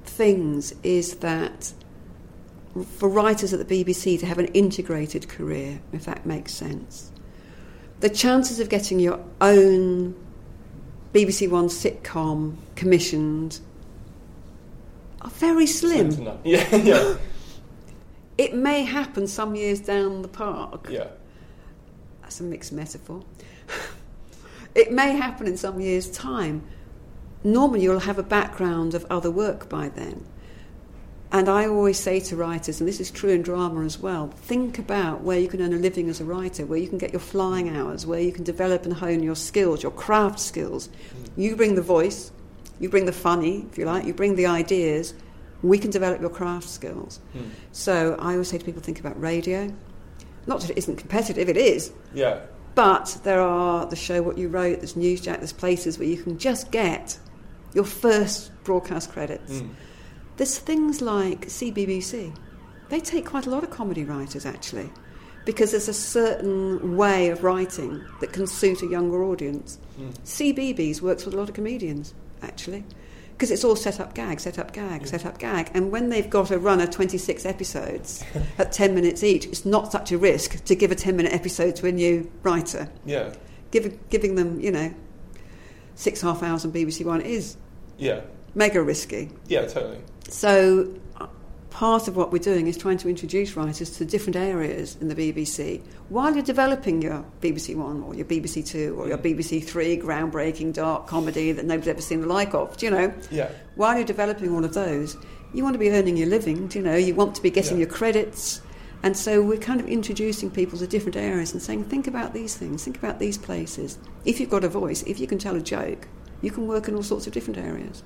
things is that for writers at the BBC to have an integrated career, if that makes sense, the chances of getting your own BBC One sitcom commissioned are very slim. Slim. <laughs> Yeah, yeah, <gasps> It may happen some years down the park. yeah. That's a mixed metaphor. <laughs> it may happen in some years' time. Normally, you'll have a background of other work by then. And I always say to writers, and this is true in drama as well, think about where you can earn a living as a writer, where you can get your flying hours, where you can develop and hone your skills, your craft skills. Mm. You bring the voice, you bring the funny, if you like, you bring the ideas, we can develop your craft skills. Mm. So I always say to people, think about radio. Not that it isn't competitive, it is. Yeah. But there are the show what you wrote, there's Newsjack, there's places where you can just get your first broadcast credits. Mm. There's things like CBBC. They take quite a lot of comedy writers actually, because there's a certain way of writing that can suit a younger audience. Mm. CBBC works with a lot of comedians actually, because it's all set up gag, set up gag, set up gag. And when they've got a run of 26 episodes <laughs> at 10 minutes each, it's not such a risk to give a 10 minute episode to a new writer. Yeah. Give, giving them, you know, six half hours on BBC One is Yeah. mega risky. Yeah, totally. So, part of what we're doing is trying to introduce writers to different areas in the BBC while you're developing your BBC One or your BBC Two or your mm. BBC Three groundbreaking dark comedy that nobody's ever seen the like of. Do you know? Yeah. While you're developing all of those, you want to be earning your living. Do you know? You want to be getting Yeah. your credits. And so we're kind of introducing people to different areas and saying, think about these things, think about these places. If you've got a voice, if you can tell a joke, you can work in all sorts of different areas.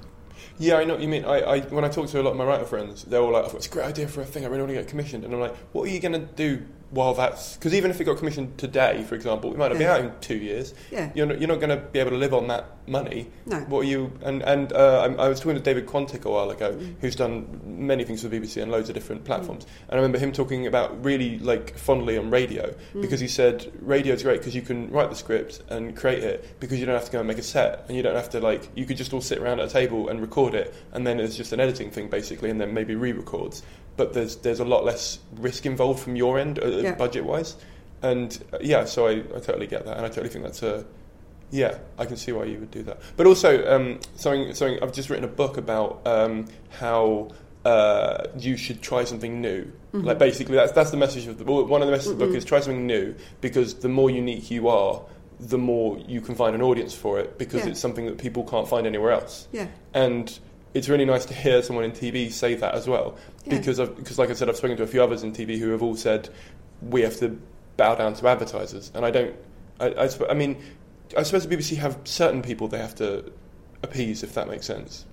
Yeah, I know what you mean. I, I when I talk to a lot of my writer friends, they're all like, oh, "I've got this great idea for a thing. I really want to get commissioned." And I'm like, "What are you going to do while that's?" Because even if it got commissioned today, for example, it might not be out in two years. Yeah. You're not, you're not going to be able to live on that money. No. What are you? And and uh, I, I was talking to David Quantick a while ago, Mm. who's done many things for the BBC and loads of different platforms. And I remember him talking about really like fondly on radio Mm. because he said radio is great because you can write the script and create it because you don't have to go and make a set and you don't have to like you could just all sit around at a table and record it and then it's just an editing thing basically and then maybe re-records. But there's there's a lot less risk involved from your end uh, Yeah. budget wise. And uh, yeah, so I, I totally get that and I totally think that's a yeah, I can see why you would do that. But also, um, something, something I've just written a book about um, how uh, you should try something new. Mm-hmm. Like basically, that's that's the message of the well, one of the messages of the book is try something new because the more unique you are, the more you can find an audience for it because Yeah. it's something that people can't find anywhere else. Yeah. And it's really nice to hear someone in TV say that as well, Yeah. because I've, because like I said, I've spoken to a few others in TV who have all said we have to bow down to advertisers, and I don't. I, I, I mean, I suppose the BBC have certain people they have to appease, if that makes sense.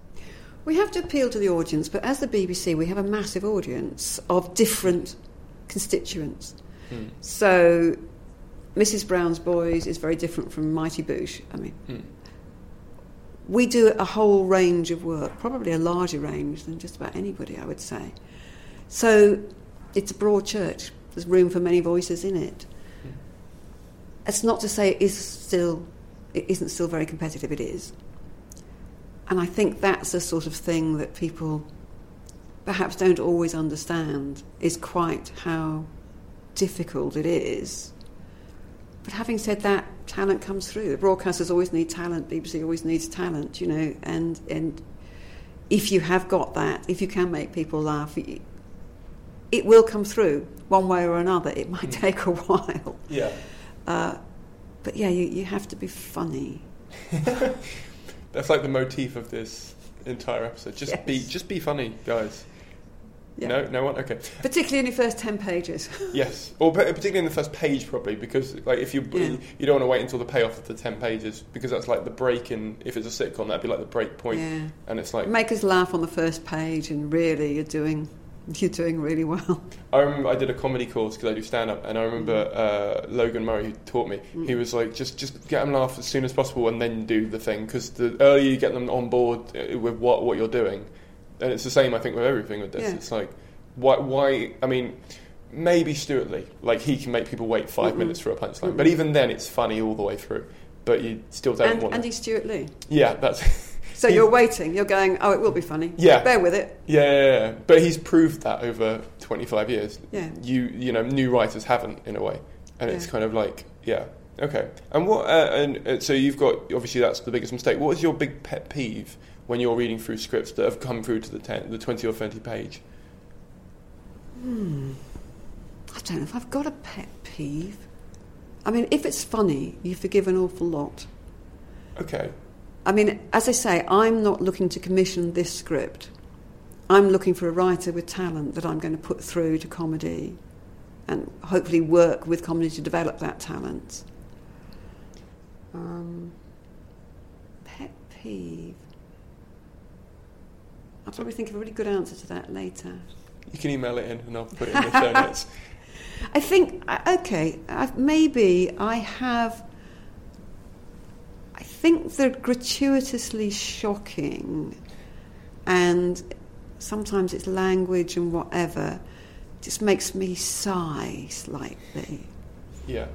We have to appeal to the audience, but as the BBC, we have a massive audience of different constituents. Hmm. So, Mrs. Brown's Boys is very different from Mighty Boosh. I mean, Hmm. We do a whole range of work, probably a larger range than just about anybody, I would say. So, it's a broad church. There's room for many voices in it. It's not to say it is still, it isn't still very competitive. It is. And I think that's the sort of thing that people perhaps don't always understand is quite how difficult it is. But having said that, talent comes through. The broadcasters always need talent. BBC always needs talent, you know. And and if you have got that, if you can make people laugh, it, it will come through one way or another. It might take a while. Yeah. Uh, but yeah, you, you have to be funny. <laughs> That's like the motif of this entire episode. Just Yes. be just be funny, guys. Yeah. No, no one. Okay. Particularly in the first 10 pages. <laughs> Yes, or particularly in the first page, probably because like if you Yeah. you don't want to wait until the payoff of the ten pages because that's like the break in. If it's a sitcom, that'd be like the break point, Yeah. and it's like Make us laugh on the first page, and really, you're doing, you're doing really well. <laughs> I remember I did a comedy course because I do stand up, and I remember Mm. uh, Logan Murray who taught me. He was like, just just get them laugh as soon as possible, and then do the thing because the earlier you get them on board uh, with what what you're doing, and it's the same I think with everything with this. Yeah. It's like why why I mean. Maybe Stewart Lee, like he can make people wait 5 minutes for a punchline, but even then it's funny all the way through. But you still don't And want. Andy Stewart Lee. Yeah, that's. <laughs> So you're waiting, you're going, oh, it will be funny. Yeah. Bear with it. Yeah, yeah, yeah, but he's proved that over 25 years. Yeah. You you know, new writers haven't in a way, and it's kind of like yeah, okay. And what? Uh, and uh, so you've got obviously that's the biggest mistake. What is your big pet peeve when you're reading through scripts that have come through to the 10, the 20 or 30 page? Hmm. I don't know if I've got a pet peeve. I mean, if it's funny, you forgive an awful lot. Okay. I mean, as I say, I'm not looking to commission this script. I'm looking for a writer with talent that I'm going to put through to comedy and hopefully work with comedy to develop that talent. Um, pet peeve. I'll probably think of a really good answer to that later. You can email it in, and I'll put it in the show notes. <laughs> I think okay. maybe I have. I think they're gratuitously shocking, and sometimes it's language and whatever just makes me sigh slightly. Yeah.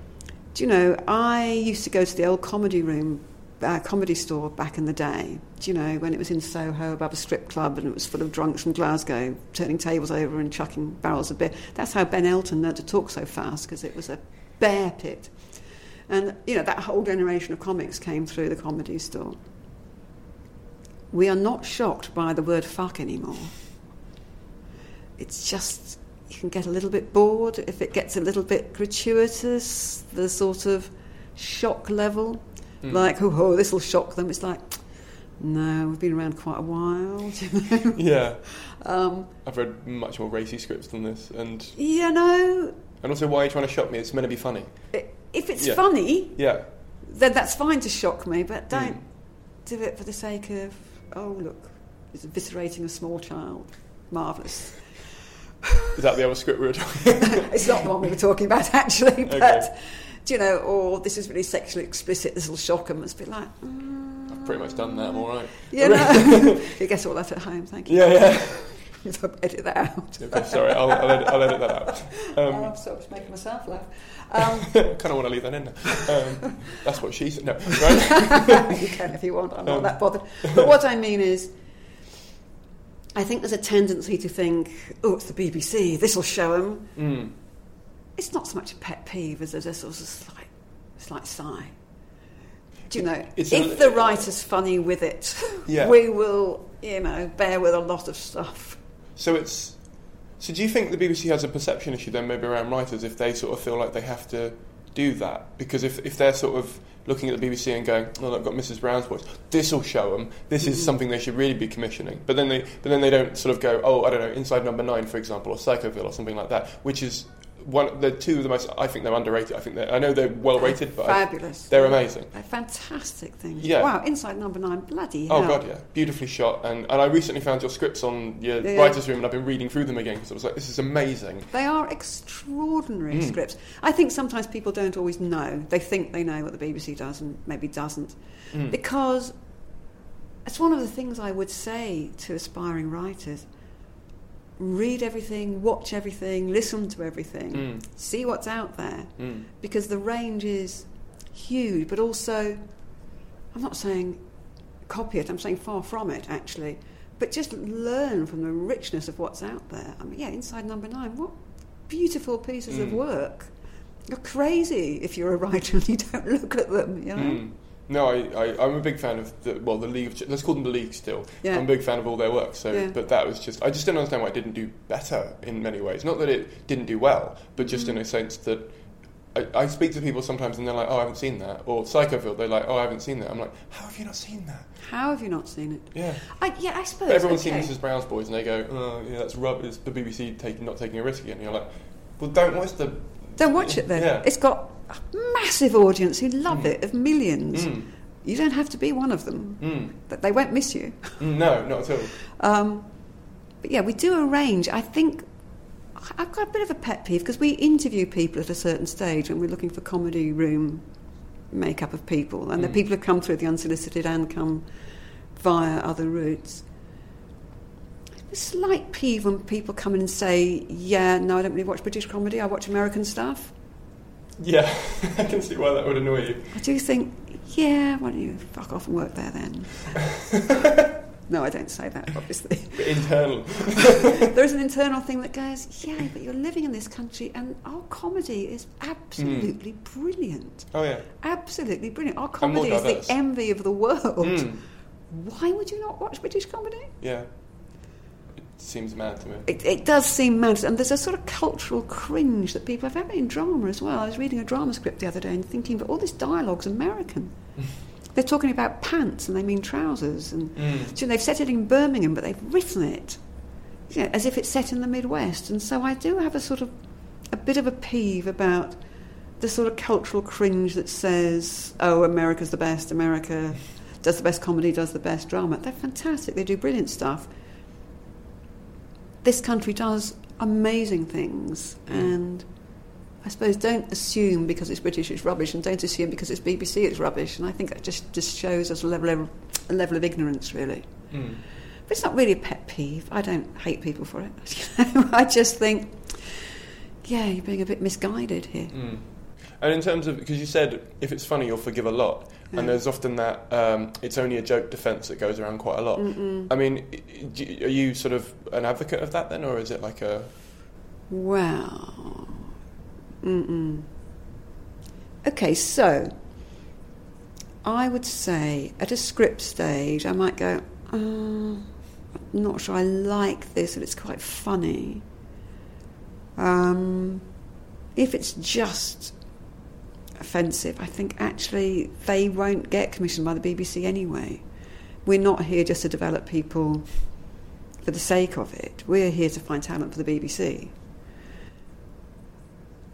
Do you know? I used to go to the old comedy room, uh, comedy store back in the day. You know when it was in Soho above a strip club and it was full of drunks from Glasgow turning tables over and chucking barrels of beer? That's how Ben Elton learned to talk so fast because it was a bear pit. And you know that whole generation of comics came through the comedy store. We are not shocked by the word fuck anymore. It's just you can get a little bit bored if it gets a little bit gratuitous. The sort of shock level, like oh, oh this will shock them. It's like no, we've been around quite a while. <laughs> you know? Yeah. um, I've read much more racy scripts than this, and you know, and also why are you trying to shock me? It's meant to be funny. if it's Yeah. funny, Yeah. then that's fine to shock me, but don't Mm. do it for the sake of, oh, look, it's eviscerating a small child. Marvellous. Is that the other script we were talking? <laughs> it's not the one we were talking about, actually, <laughs> but, Okay. You know, or this is really sexually explicit, this will shock them. It's a bit like, mm, I've pretty much done that. I'm all right. <laughs> you know. you get all that at home, thank you. Yeah, yeah. <laughs> Edit that out. <laughs> Okay, sorry, I'll, I'll, edit, I'll edit that out. Oh, Um, I'm I was making myself laugh. Um, kind of want to leave that in there. Um, that's what she said. No, right? you can if you want. I'm not Um. that bothered. But what I mean is, I think there's a tendency to think, oh, it's the BBC. This will show them. Mm. It's not so much a pet peeve as a sort of slight, slight sigh. Do you know? It's if a- the writer's funny with it, Yeah. we will, you know, bear with a lot of stuff. So it's. So do you think the BBC has a perception issue then, maybe around writers, if they sort of feel like they have to do that? Because if, if they're sort of looking at the BBC and going, "Oh, I've got Mrs. Brown's Boys. This will show them. This is mm-hmm. something they should really be commissioning." But then they, but then they don't sort of go, "Oh, I don't know, Inside Number Nine, for example, or Psychoville, or something like that," which is one. They're two of the most. I think they're underrated. I think they're. I know they're well rated, but I- Fabulous. they're amazing. They're fantastic things. Yeah. Wow, Inside Number Nine, bloody Oh god, yeah, beautifully shot, and, and I recently found your scripts on your yeah. writers' room, and I've been reading through them again because I was like, this is amazing. They are extraordinary Mm. scripts. I think sometimes people don't always know. They think they know what the BBC does and maybe doesn't. Mm. Because it's one of the things I would say to aspiring writers read everything, watch everything, listen to everything, Mm. see what's out there. Mm. Because the range is huge, but also, I'm not saying copy it, I'm saying far from it actually. But just learn from the richness of what's out there. I mean, yeah, Inside Number Nine, what beautiful pieces of Mm. work. You're crazy if you're a writer and you don't <laughs> look at them, you know? Mm. No, I, I, I'm a big fan of the well, the League of Ch- let's call them the League still. Yeah. I'm a big fan of all their work. So, Yeah. but that was just I just didn't understand why it didn't do better in many ways. Not that it didn't do well, but just Mm. in a sense that I, I speak to people sometimes and they're like, oh, I haven't seen that, or Psychoville, they're like, oh, I haven't seen that. I'm like, how have you not seen that? How have you not seen it? Yeah. I, yeah, I suppose. But everyone's okay. seen Mrs. Brown's Boys and they go, oh, yeah, that's rubbish. The BBC taking not taking a risk again. And you're like, well, don't watch the. Don't watch it then. Yeah. It's got massive audience who love it, of millions. Mm. You don't have to be one of them. Mm. They won't miss you. Mm, <laughs> no, not at all. Um, but yeah, we do arrange. I think I've got a bit of a pet peeve because we interview people at a certain stage when we're looking for comedy room makeup of people, and the Mm. people have come through the unsolicited and come via other routes. A slight peeve when people come in and say, "Yeah, no, I don't really watch British comedy. I watch American stuff." Yeah, <laughs> I can see why that would annoy you. I do think, yeah, why don't you fuck off and work there then? <laughs> no, I don't say that, obviously. <laughs> But internal. there is an internal thing that goes, yeah, but you're living in this country and our comedy is absolutely brilliant. Oh, yeah. Absolutely brilliant. Our comedy is the envy of the world. Mm. Why would you not watch British comedy? Yeah. It seems mad to me. It, it does seem mad, and there's a sort of cultural cringe that people have had in drama as well. I was reading a drama script the other day and thinking, but all this dialogue's American. <laughs> They're talking about pants and they mean trousers, and Mm. so they've set it in Birmingham, but they've written it you know, as if it's set in the Midwest. And so I do have a sort of a bit of a peeve about the sort of cultural cringe that says, "Oh, America's the best. America does the best comedy, does the best drama." They're fantastic. They do brilliant stuff. This country does amazing things, and I suppose don't assume because it's British it's rubbish, and don't assume because it's BBC it's rubbish. And I think that just just shows us a level of, a level of ignorance, really. Mm. But it's not really a pet peeve. I don't hate people for it. <laughs> I just think, yeah, you're being a bit misguided here. Mm. And in terms of, because you said if it's funny, you'll forgive a lot. And there's often that um, it's only a joke defence that goes around quite a lot. Mm-mm. I mean, i- i- do you- are you sort of an advocate of that then, or is it like a. Well, mm-mm. okay, so I would say at a script stage, I might go, uh, I'm not sure I like this, and it's quite funny. Um, if it's just offensive, I think actually they won't get commissioned by the BBC anyway. We're not here just to develop people for the sake of it. We're here to find talent for the BBC.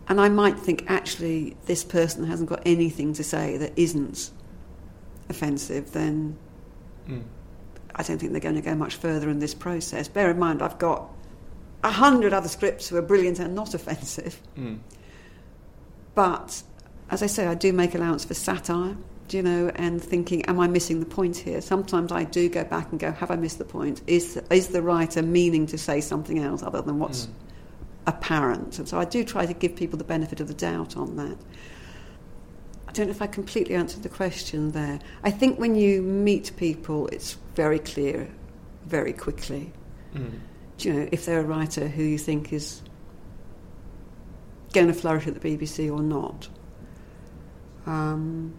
And I might think actually this person hasn't got anything to say that isn't offensive, then Mm. I don't think they're going to go much further in this process. Bear in mind, I've got a hundred other scripts who are brilliant and not <laughs> offensive. Mm. But as I say, I do make allowance for satire, you know, and thinking, am I missing the point here? Sometimes I do go back and go, have I missed the point? Is, is the writer meaning to say something else other than what's Mm. apparent? And so I do try to give people the benefit of the doubt on that. I don't know if I completely answered the question there. I think when you meet people, it's very clear very quickly. Mm. Do you know, if they're a writer who you think is going to flourish at the BBC or not. Um,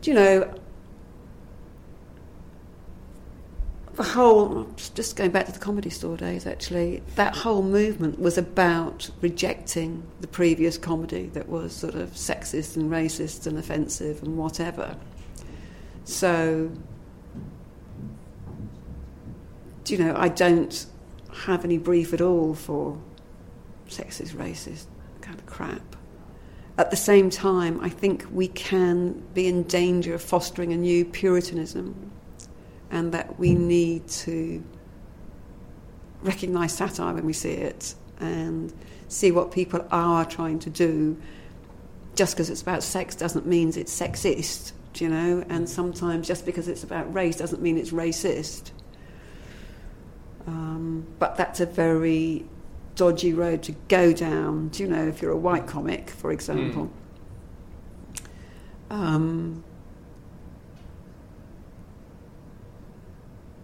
do you know, the whole, just going back to the comedy store days actually, that whole movement was about rejecting the previous comedy that was sort of sexist and racist and offensive and whatever. So, do you know, I don't have any brief at all for sexist, racist kind of crap. At the same time, I think we can be in danger of fostering a new Puritanism and that we need to recognise satire when we see it and see what people are trying to do. Just because it's about sex doesn't mean it's sexist, you know? And sometimes just because it's about race doesn't mean it's racist. Um, but that's a very dodgy road to go down. Do you know, if you're a white comic, for example. Um,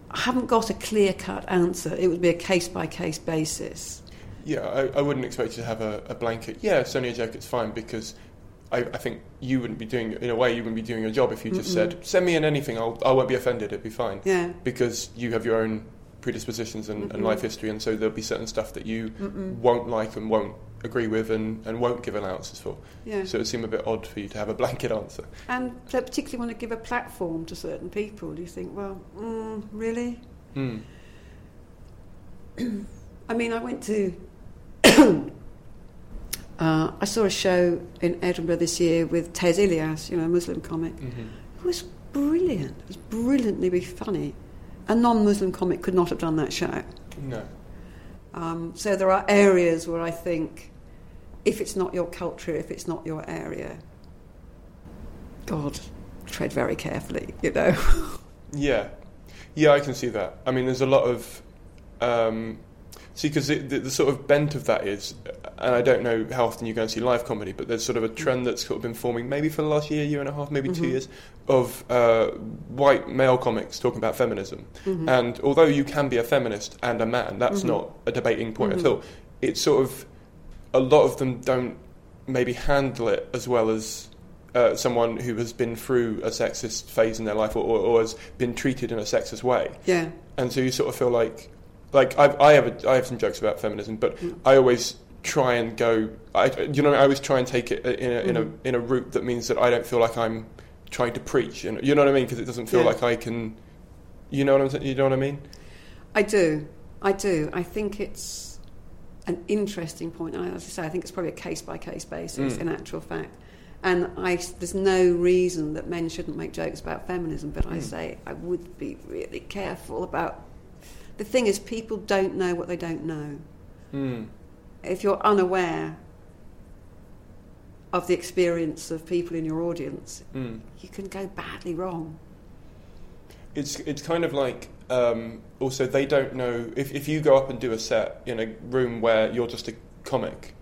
I haven't got a clear cut answer. It would be a case by case basis. Yeah, I, I wouldn't expect you to have a, a blanket. Yeah, it's only a joke. It's fine because I, I think you wouldn't be doing in a way you wouldn't be doing your job if you just said send me in anything. I'll I won't be offended. It'd be fine. Yeah. because you have your own predispositions and, and life history, and so there'll be certain stuff that you won't like and won't agree with and, and won't give allowances for. Yeah. So it seemed a bit odd for you to have a <laughs> blanket answer. And particularly want to give a platform to certain people. Do you think, well, mm, really? Hmm. <clears throat> I mean, I went to. <coughs> uh, I saw a show in Edinburgh this year with Tez Ilyas, you know, a Muslim comic. It was brilliant. It was brilliantly funny. A non-Muslim comic could not have done that show. No. Um, so there are areas where I think, if it's not your culture, if it's not your area, God, tread very carefully. You know. <laughs> Yeah, yeah, I can see that. I mean, there's a lot of um, see because the, the sort of bent of that is, and I don't know how often you go and see live comedy, but there's sort of a trend that's sort of been forming maybe for the last year, year and a half, maybe two years, of uh, white male comics talking about feminism. And although you can be a feminist and a man, that's not a debating point at all. It's sort of a lot of them don't maybe handle it as well as uh, someone who has been through a sexist phase in their life or, or, or has been treated in a sexist way. yeah. And so you sort of feel like, like I've, I have, a, I have some jokes about feminism, but Mm. I always try and go. I, you know, I always try and take it in a, in Mm. a in a route that means that I don't feel like I'm trying to preach. And you know what I mean? Because it doesn't feel Yeah. like I can. You know what I'm saying? You know what I mean? I do. I do. I think it's an interesting point. And as I say, I think it's probably a case by case basis in actual fact. And I, there's no reason that men shouldn't make jokes about feminism, but I say I would be really careful about. The thing is, people don't know what they don't know. Mm. If you're unaware of the experience of people in your audience, Mm. you can go badly wrong. It's it's kind of like um, also they don't know if if you go up and do a set in a room where you're just a comic,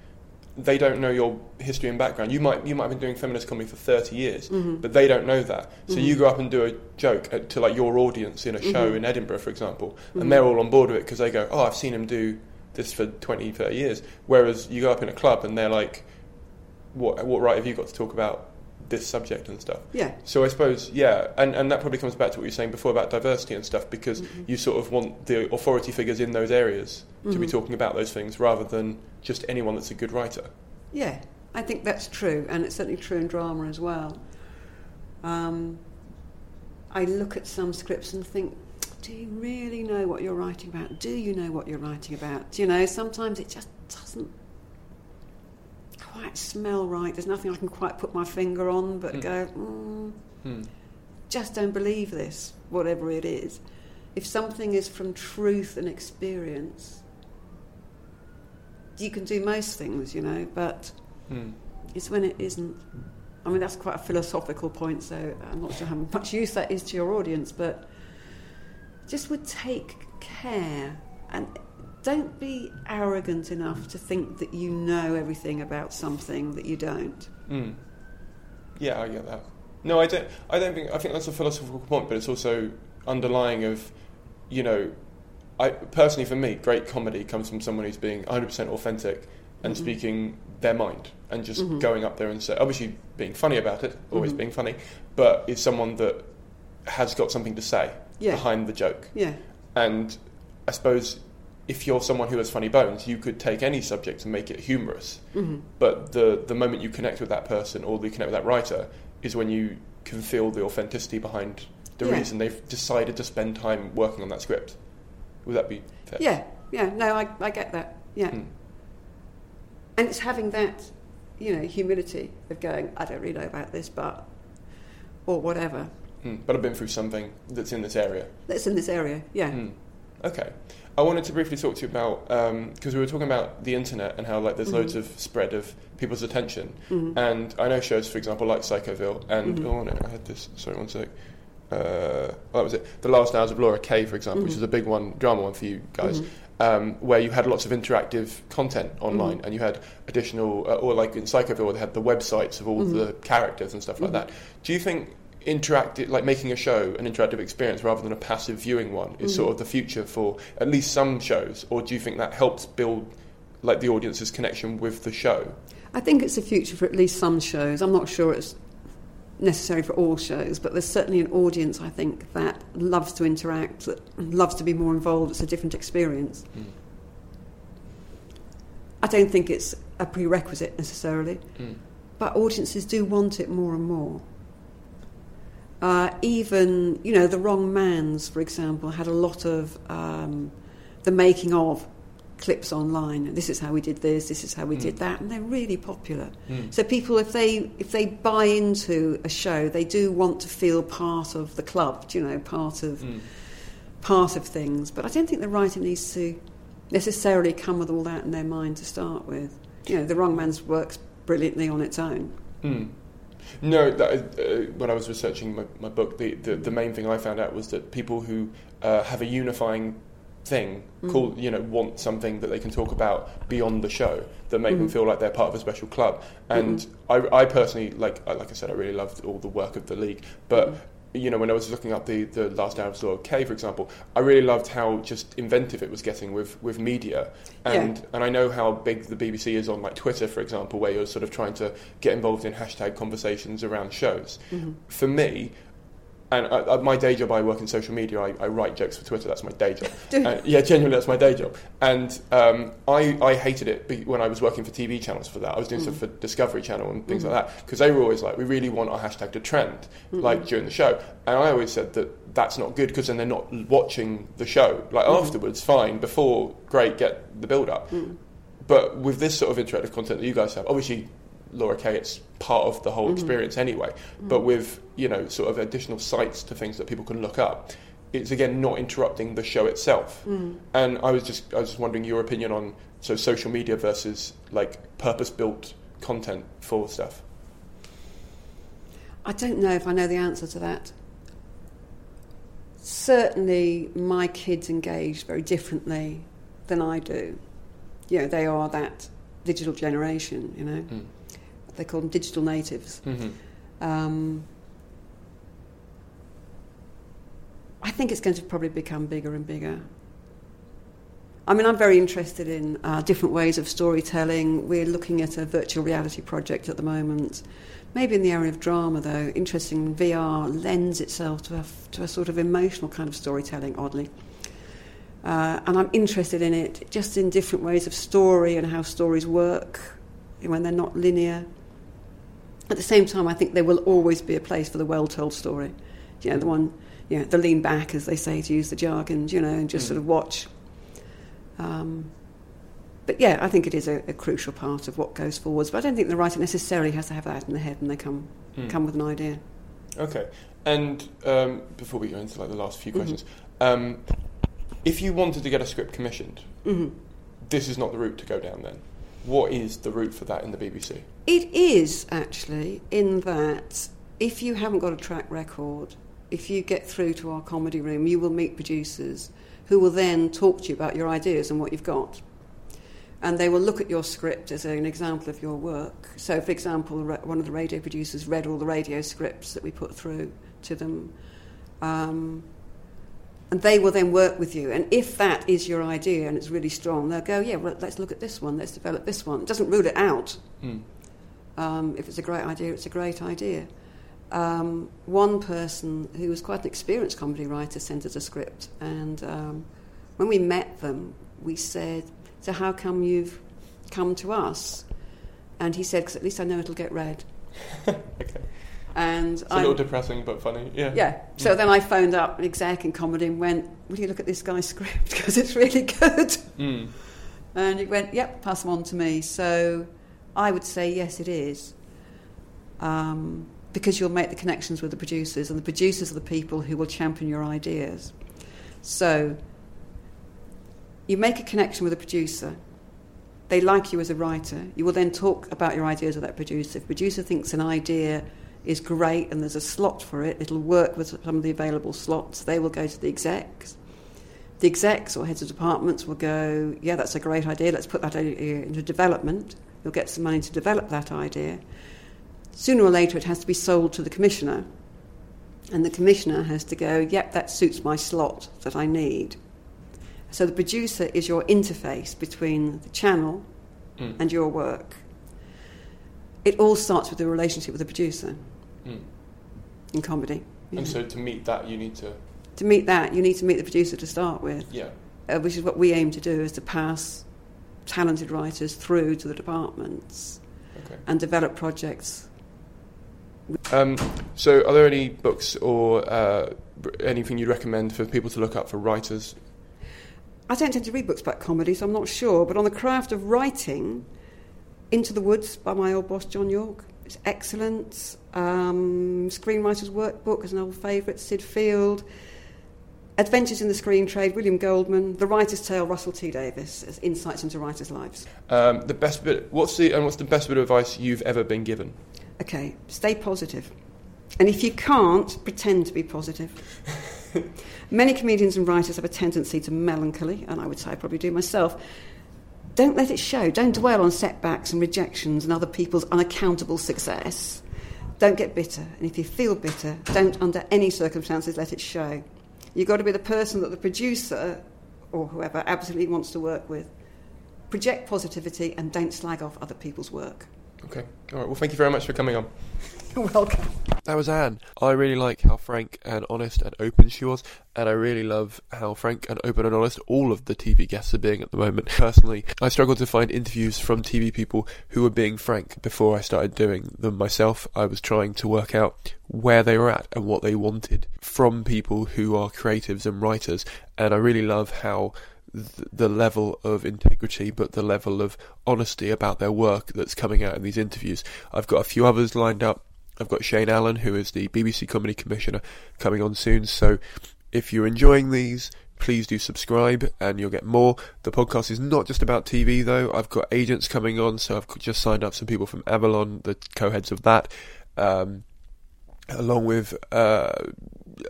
they don't know your history and background. You might you might have been doing feminist comedy for thirty years, but they don't know that. So you go up and do a joke at, to like your audience in a show in Edinburgh, for example, and they're all on board with it because they go, "Oh, I've seen him do this for 20, 30 years." Whereas you go up in a club and they're like, "What what right have you got to talk about this subject and stuff?" Yeah. So I suppose, yeah, and, and that probably comes back to what you were saying before about diversity and stuff, because you sort of want the authority figures in those areas to be talking about those things rather than just anyone that's a good writer. Yeah, I think that's true, and it's certainly true in drama as well. Um, I look at some scripts and think, do you really know what you're writing about? Do you know what you're writing about? You know, sometimes it just doesn't quite smell right. There's nothing I can quite put my finger on, but hmm. go, mm, hmm. just don't believe this, whatever it is. If something is from truth and experience, you can do most things, you know, but hmm. it's when it isn't. I mean, that's quite a philosophical point, so I'm not sure how much use that is to your audience, but just would take care and don't be arrogant enough to think that you know everything about something that you don't. Mm. Yeah, I get that. No, I don't. I don't think. I think that's a philosophical point, but it's also underlying of, you know, I personally for me, great comedy comes from someone who's being 100% authentic and mm-hmm. speaking their mind and just mm-hmm. going up there and say, obviously being funny about it, always mm-hmm. being funny, but is someone that has got something to say Yeah. behind the joke. Yeah, And I suppose if you're someone who has funny bones, you could take any subject and make it humorous. But the the moment you connect with that person or you connect with that writer is when you can feel the authenticity behind the Yeah. reason they've decided to spend time working on that script. Would that be fair? yeah, yeah. No, I, I get that. Yeah, Hmm. and it's having that, you know, humility of going, I don't really know about this, but or whatever Mm, but I've been through something that's in this area. that's in this area. Yeah, Mm. Okay. I wanted to briefly talk to you about because we were talking about the internet and how like there's loads of spread of people's attention, and I know shows, for example, like Psychoville, and oh no, I had this. Sorry, one sec. Uh, oh, that was it. The Last Hours of Laura K, for example, which is a big one, drama one for you guys, um, where you had lots of interactive content online, and you had additional, uh, or like in Psychoville, they had the websites of all the characters and stuff like that. Do you think interactive, like making a show an interactive experience rather than a passive viewing one, is sort of the future for at least some shows, or do you think that helps build like the audience's connection with the show. I think it's the future for at least some shows. I'm not sure it's necessary for all shows, but there's certainly an audience, I think, that loves to interact, that loves to be more involved. It's a different experience. Mm. I don't think it's a prerequisite necessarily, Mm. but audiences do want it more and more. Uh, even, you know, The Wrong Mans, for example, had a lot of um, the making of clips online. This is how we did this, this is how we did that, and they're really popular. Mm. So people, if they if they buy into a show, they do want to feel part of the club, you know, part of Mm. part of things. But I don't think the writer needs to necessarily come with all that in their mind to start with. You know, The Wrong Mans works brilliantly on its own. Mm. No, that, uh, when I was researching my, my book, the, the, the main thing I found out was that people who uh, have a unifying thing called, you know, want something that they can talk about beyond the show that make them feel like they're part of a special club. And I, I personally, like, like I said, I really loved all the work of the league, but. You know, when I was looking up the, the Last Hour of Laura K, for example, I really loved how just inventive it was getting with, with media. And Yeah. and I know how big the BBC is on like Twitter, for example, where you're sort of trying to get involved in hashtag conversations around shows. Mm-hmm. For me, and I, I, my day job, I work in social media. I, I write jokes for Twitter. That's my day job. <laughs> Yeah, genuinely, that's my day job. And um, I, I hated it when I was working for TV channels for that. I was doing stuff mm. for Discovery Channel and things like mm. that because they were always like, we really want our hashtag to trend, mm-hmm. like during the show. And I always said that that's not good because then they're not watching the show. Like mm-hmm. afterwards, fine. Before, great, get the build up. Mm. But with this sort of interactive content that you guys have, obviously, Laura K, it's part of the whole mm-hmm. experience anyway. Mm-hmm. But with you know sort of additional sites to things that people can look up, it's again not interrupting the show itself. Mm. And I was just I was just wondering your opinion on so social media versus like purpose built content for stuff. I don't know if I know the answer to that. Certainly, my kids engage very differently than I do. You know, they are that digital generation, you know. Mm. They call them digital natives. Mm-hmm. Um, I think it's going to probably become bigger and bigger. I mean, I'm very interested in uh, different ways of storytelling. We're looking at a virtual reality project at the moment. Maybe in the area of drama, though. Interesting, VR lends itself to a, to a sort of emotional kind of storytelling, oddly. Uh, and I'm interested in it just in different ways of story and how stories work when they're not linear. At the same time, I think there will always be a place for the well-told story. You know, the one, you know, the lean back, as they say, to use the jargon, you know, and just sort of watch. Um, but yeah, I think it is a, a crucial part of what goes forwards. But I don't think the writer necessarily has to have that in their head when they come come with an idea. Okay. And um, before we go into like the last few questions, um, if you wanted to get a script commissioned, this is not the route to go down. Then, what is the route for that in the BBC? It is actually in that if you haven't got a track record, if you get through to our comedy room, you will meet producers who will then talk to you about your ideas and what you've got. And they will look at your script as an example of your work. So, for example, one of the radio producers read all the radio scripts that we put through to them. Um, and they will then work with you. And if that is your idea and it's really strong, they'll go, yeah, well, let's look at this one, let's develop this one. It doesn't rule it out. Um, if it's a great idea, it's a great idea. Um, one person who was quite an experienced comedy writer sent us a script, and um, when we met them, we said, "So how come you've come to us?" And he said, "Because at least I know it'll get read." <laughs> okay. And It's a I, little depressing but funny. Yeah. yeah. So then I phoned up an exec in comedy and went, "Will you look at this guy's <laughs> script because it's really good?" Mm. And he went, "Yep, pass them on to me." So I would say yes, it is, um, because you'll make the connections with the producers, and the producers are the people who will champion your ideas. So you make a connection with a producer. They like you as a writer. You will then talk about your ideas with that producer. If the producer thinks an idea is great and there's a slot for it, it'll work with some of the available slots. They will go to the execs. The execs or heads of departments will go, yeah, that's a great idea, let's put that into development. You'll get some money to develop that idea. Sooner or later, it has to be sold to the commissioner. And the commissioner has to go, yep, that suits my slot that I need. So the producer is your interface between the channel mm. and your work, it all starts with the relationship with the producer mm. in comedy. And know. so to meet that, you need to. To meet that, you need to meet the producer to start with. Yeah. Uh, which is what we aim to do, is to pass talented writers through to the departments okay. and develop projects. Um, so, are there any books or uh, anything you'd recommend for people to look up for writers? I don't tend to read books about comedy, so I'm not sure. But on the craft of writing, Into the Woods by my old boss John Yorke, is excellent. Um, Screenwriter's Workbook is an old favourite, Syd Field. Adventures in the Screen Trade, William Goldman. The Writer's Tale, Russell T Davies. as insights into writers' lives. Um, the best bit. What's the and what's the best bit of advice you've ever been given? Okay, stay positive, and if you can't, pretend to be positive. <laughs> Many comedians and writers have a tendency to melancholy, and I would say I probably do myself. Don't let it show. Don't dwell on setbacks and rejections and other people's unaccountable success. Don't get bitter. And if you feel bitter, don't, under any circumstances, let it show. You've got to be the person that the producer or whoever absolutely wants to work with. Project positivity and don't slag off other people's work. Okay. All right. Well, thank you very much for coming on. <laughs> You're welcome. That was Anne. I really like how frank and honest and open she was, and I really love how frank and open and honest all of the TV guests are being at the moment. Personally, I struggled to find interviews from TV people who were being frank before I started doing them myself. I was trying to work out where they were at and what they wanted from people who are creatives and writers, and I really love how the level of integrity, but the level of honesty about their work that's coming out in these interviews. I've got a few others lined up. I've got Shane Allen, who is the BBC Comedy Commissioner, coming on soon. So if you're enjoying these, please do subscribe and you'll get more. The podcast is not just about TV though. I've got agents coming on, so I've just signed up some people from Avalon, the co-heads of that, um, along with uh,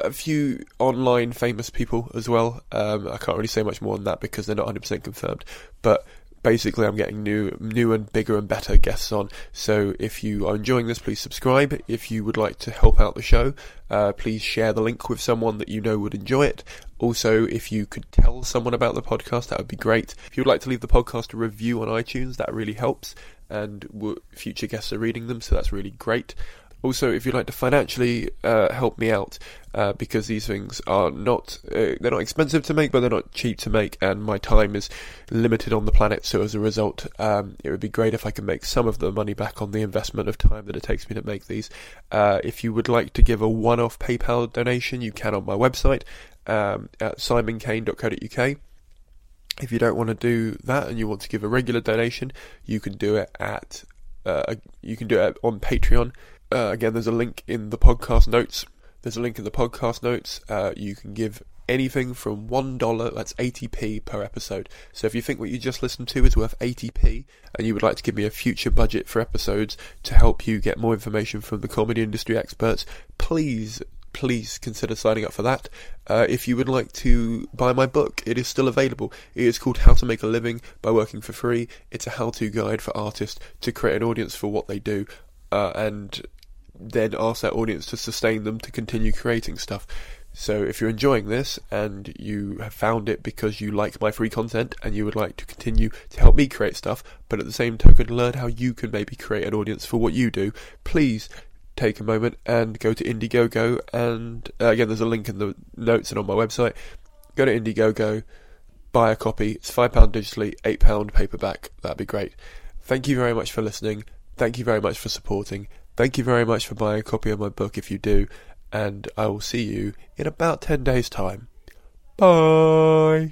a few online famous people as well. Um, I can't really say much more on that because they're not 100% confirmed. But basically, I'm getting new, new and bigger and better guests on. So if you are enjoying this, please subscribe. If you would like to help out the show, uh, please share the link with someone that you know would enjoy it. Also, if you could tell someone about the podcast, that would be great. If you would like to leave the podcast a review on iTunes, that really helps. And future guests are reading them, so that's really great. Also, if you'd like to financially uh, help me out, uh, because these things are not uh, they're not expensive to make, but they're not cheap to make, and my time is limited on the planet. So as a result, um, it would be great if I could make some of the money back on the investment of time that it takes me to make these. Uh, if you would like to give a one-off PayPal donation, you can on my website um, at simoncaine.co.uk. If you don't want to do that and you want to give a regular donation, you can do it at uh, you can do it on Patreon. Uh, again, there's a link in the podcast notes. There's a link in the podcast notes. Uh, you can give anything from $1, that's 80p per episode. So if you think what you just listened to is worth 80p and you would like to give me a future budget for episodes to help you get more information from the comedy industry experts, please please consider signing up for that. Uh, if you would like to buy my book, it is still available. It is called How to Make a Living by Working for Free. It's a how to guide for artists to create an audience for what they do. Uh, and then ask that audience to sustain them to continue creating stuff. So if you're enjoying this and you have found it because you like my free content and you would like to continue to help me create stuff, but at the same token learn how you can maybe create an audience for what you do, please take a moment and go to Indiegogo and uh, again there's a link in the notes and on my website. Go to Indiegogo, buy a copy. It's £5 digitally, £8 paperback. That'd be great. Thank you very much for listening. Thank you very much for supporting Thank you very much for buying a copy of my book if you do, and I will see you in about 10 days' time. Bye!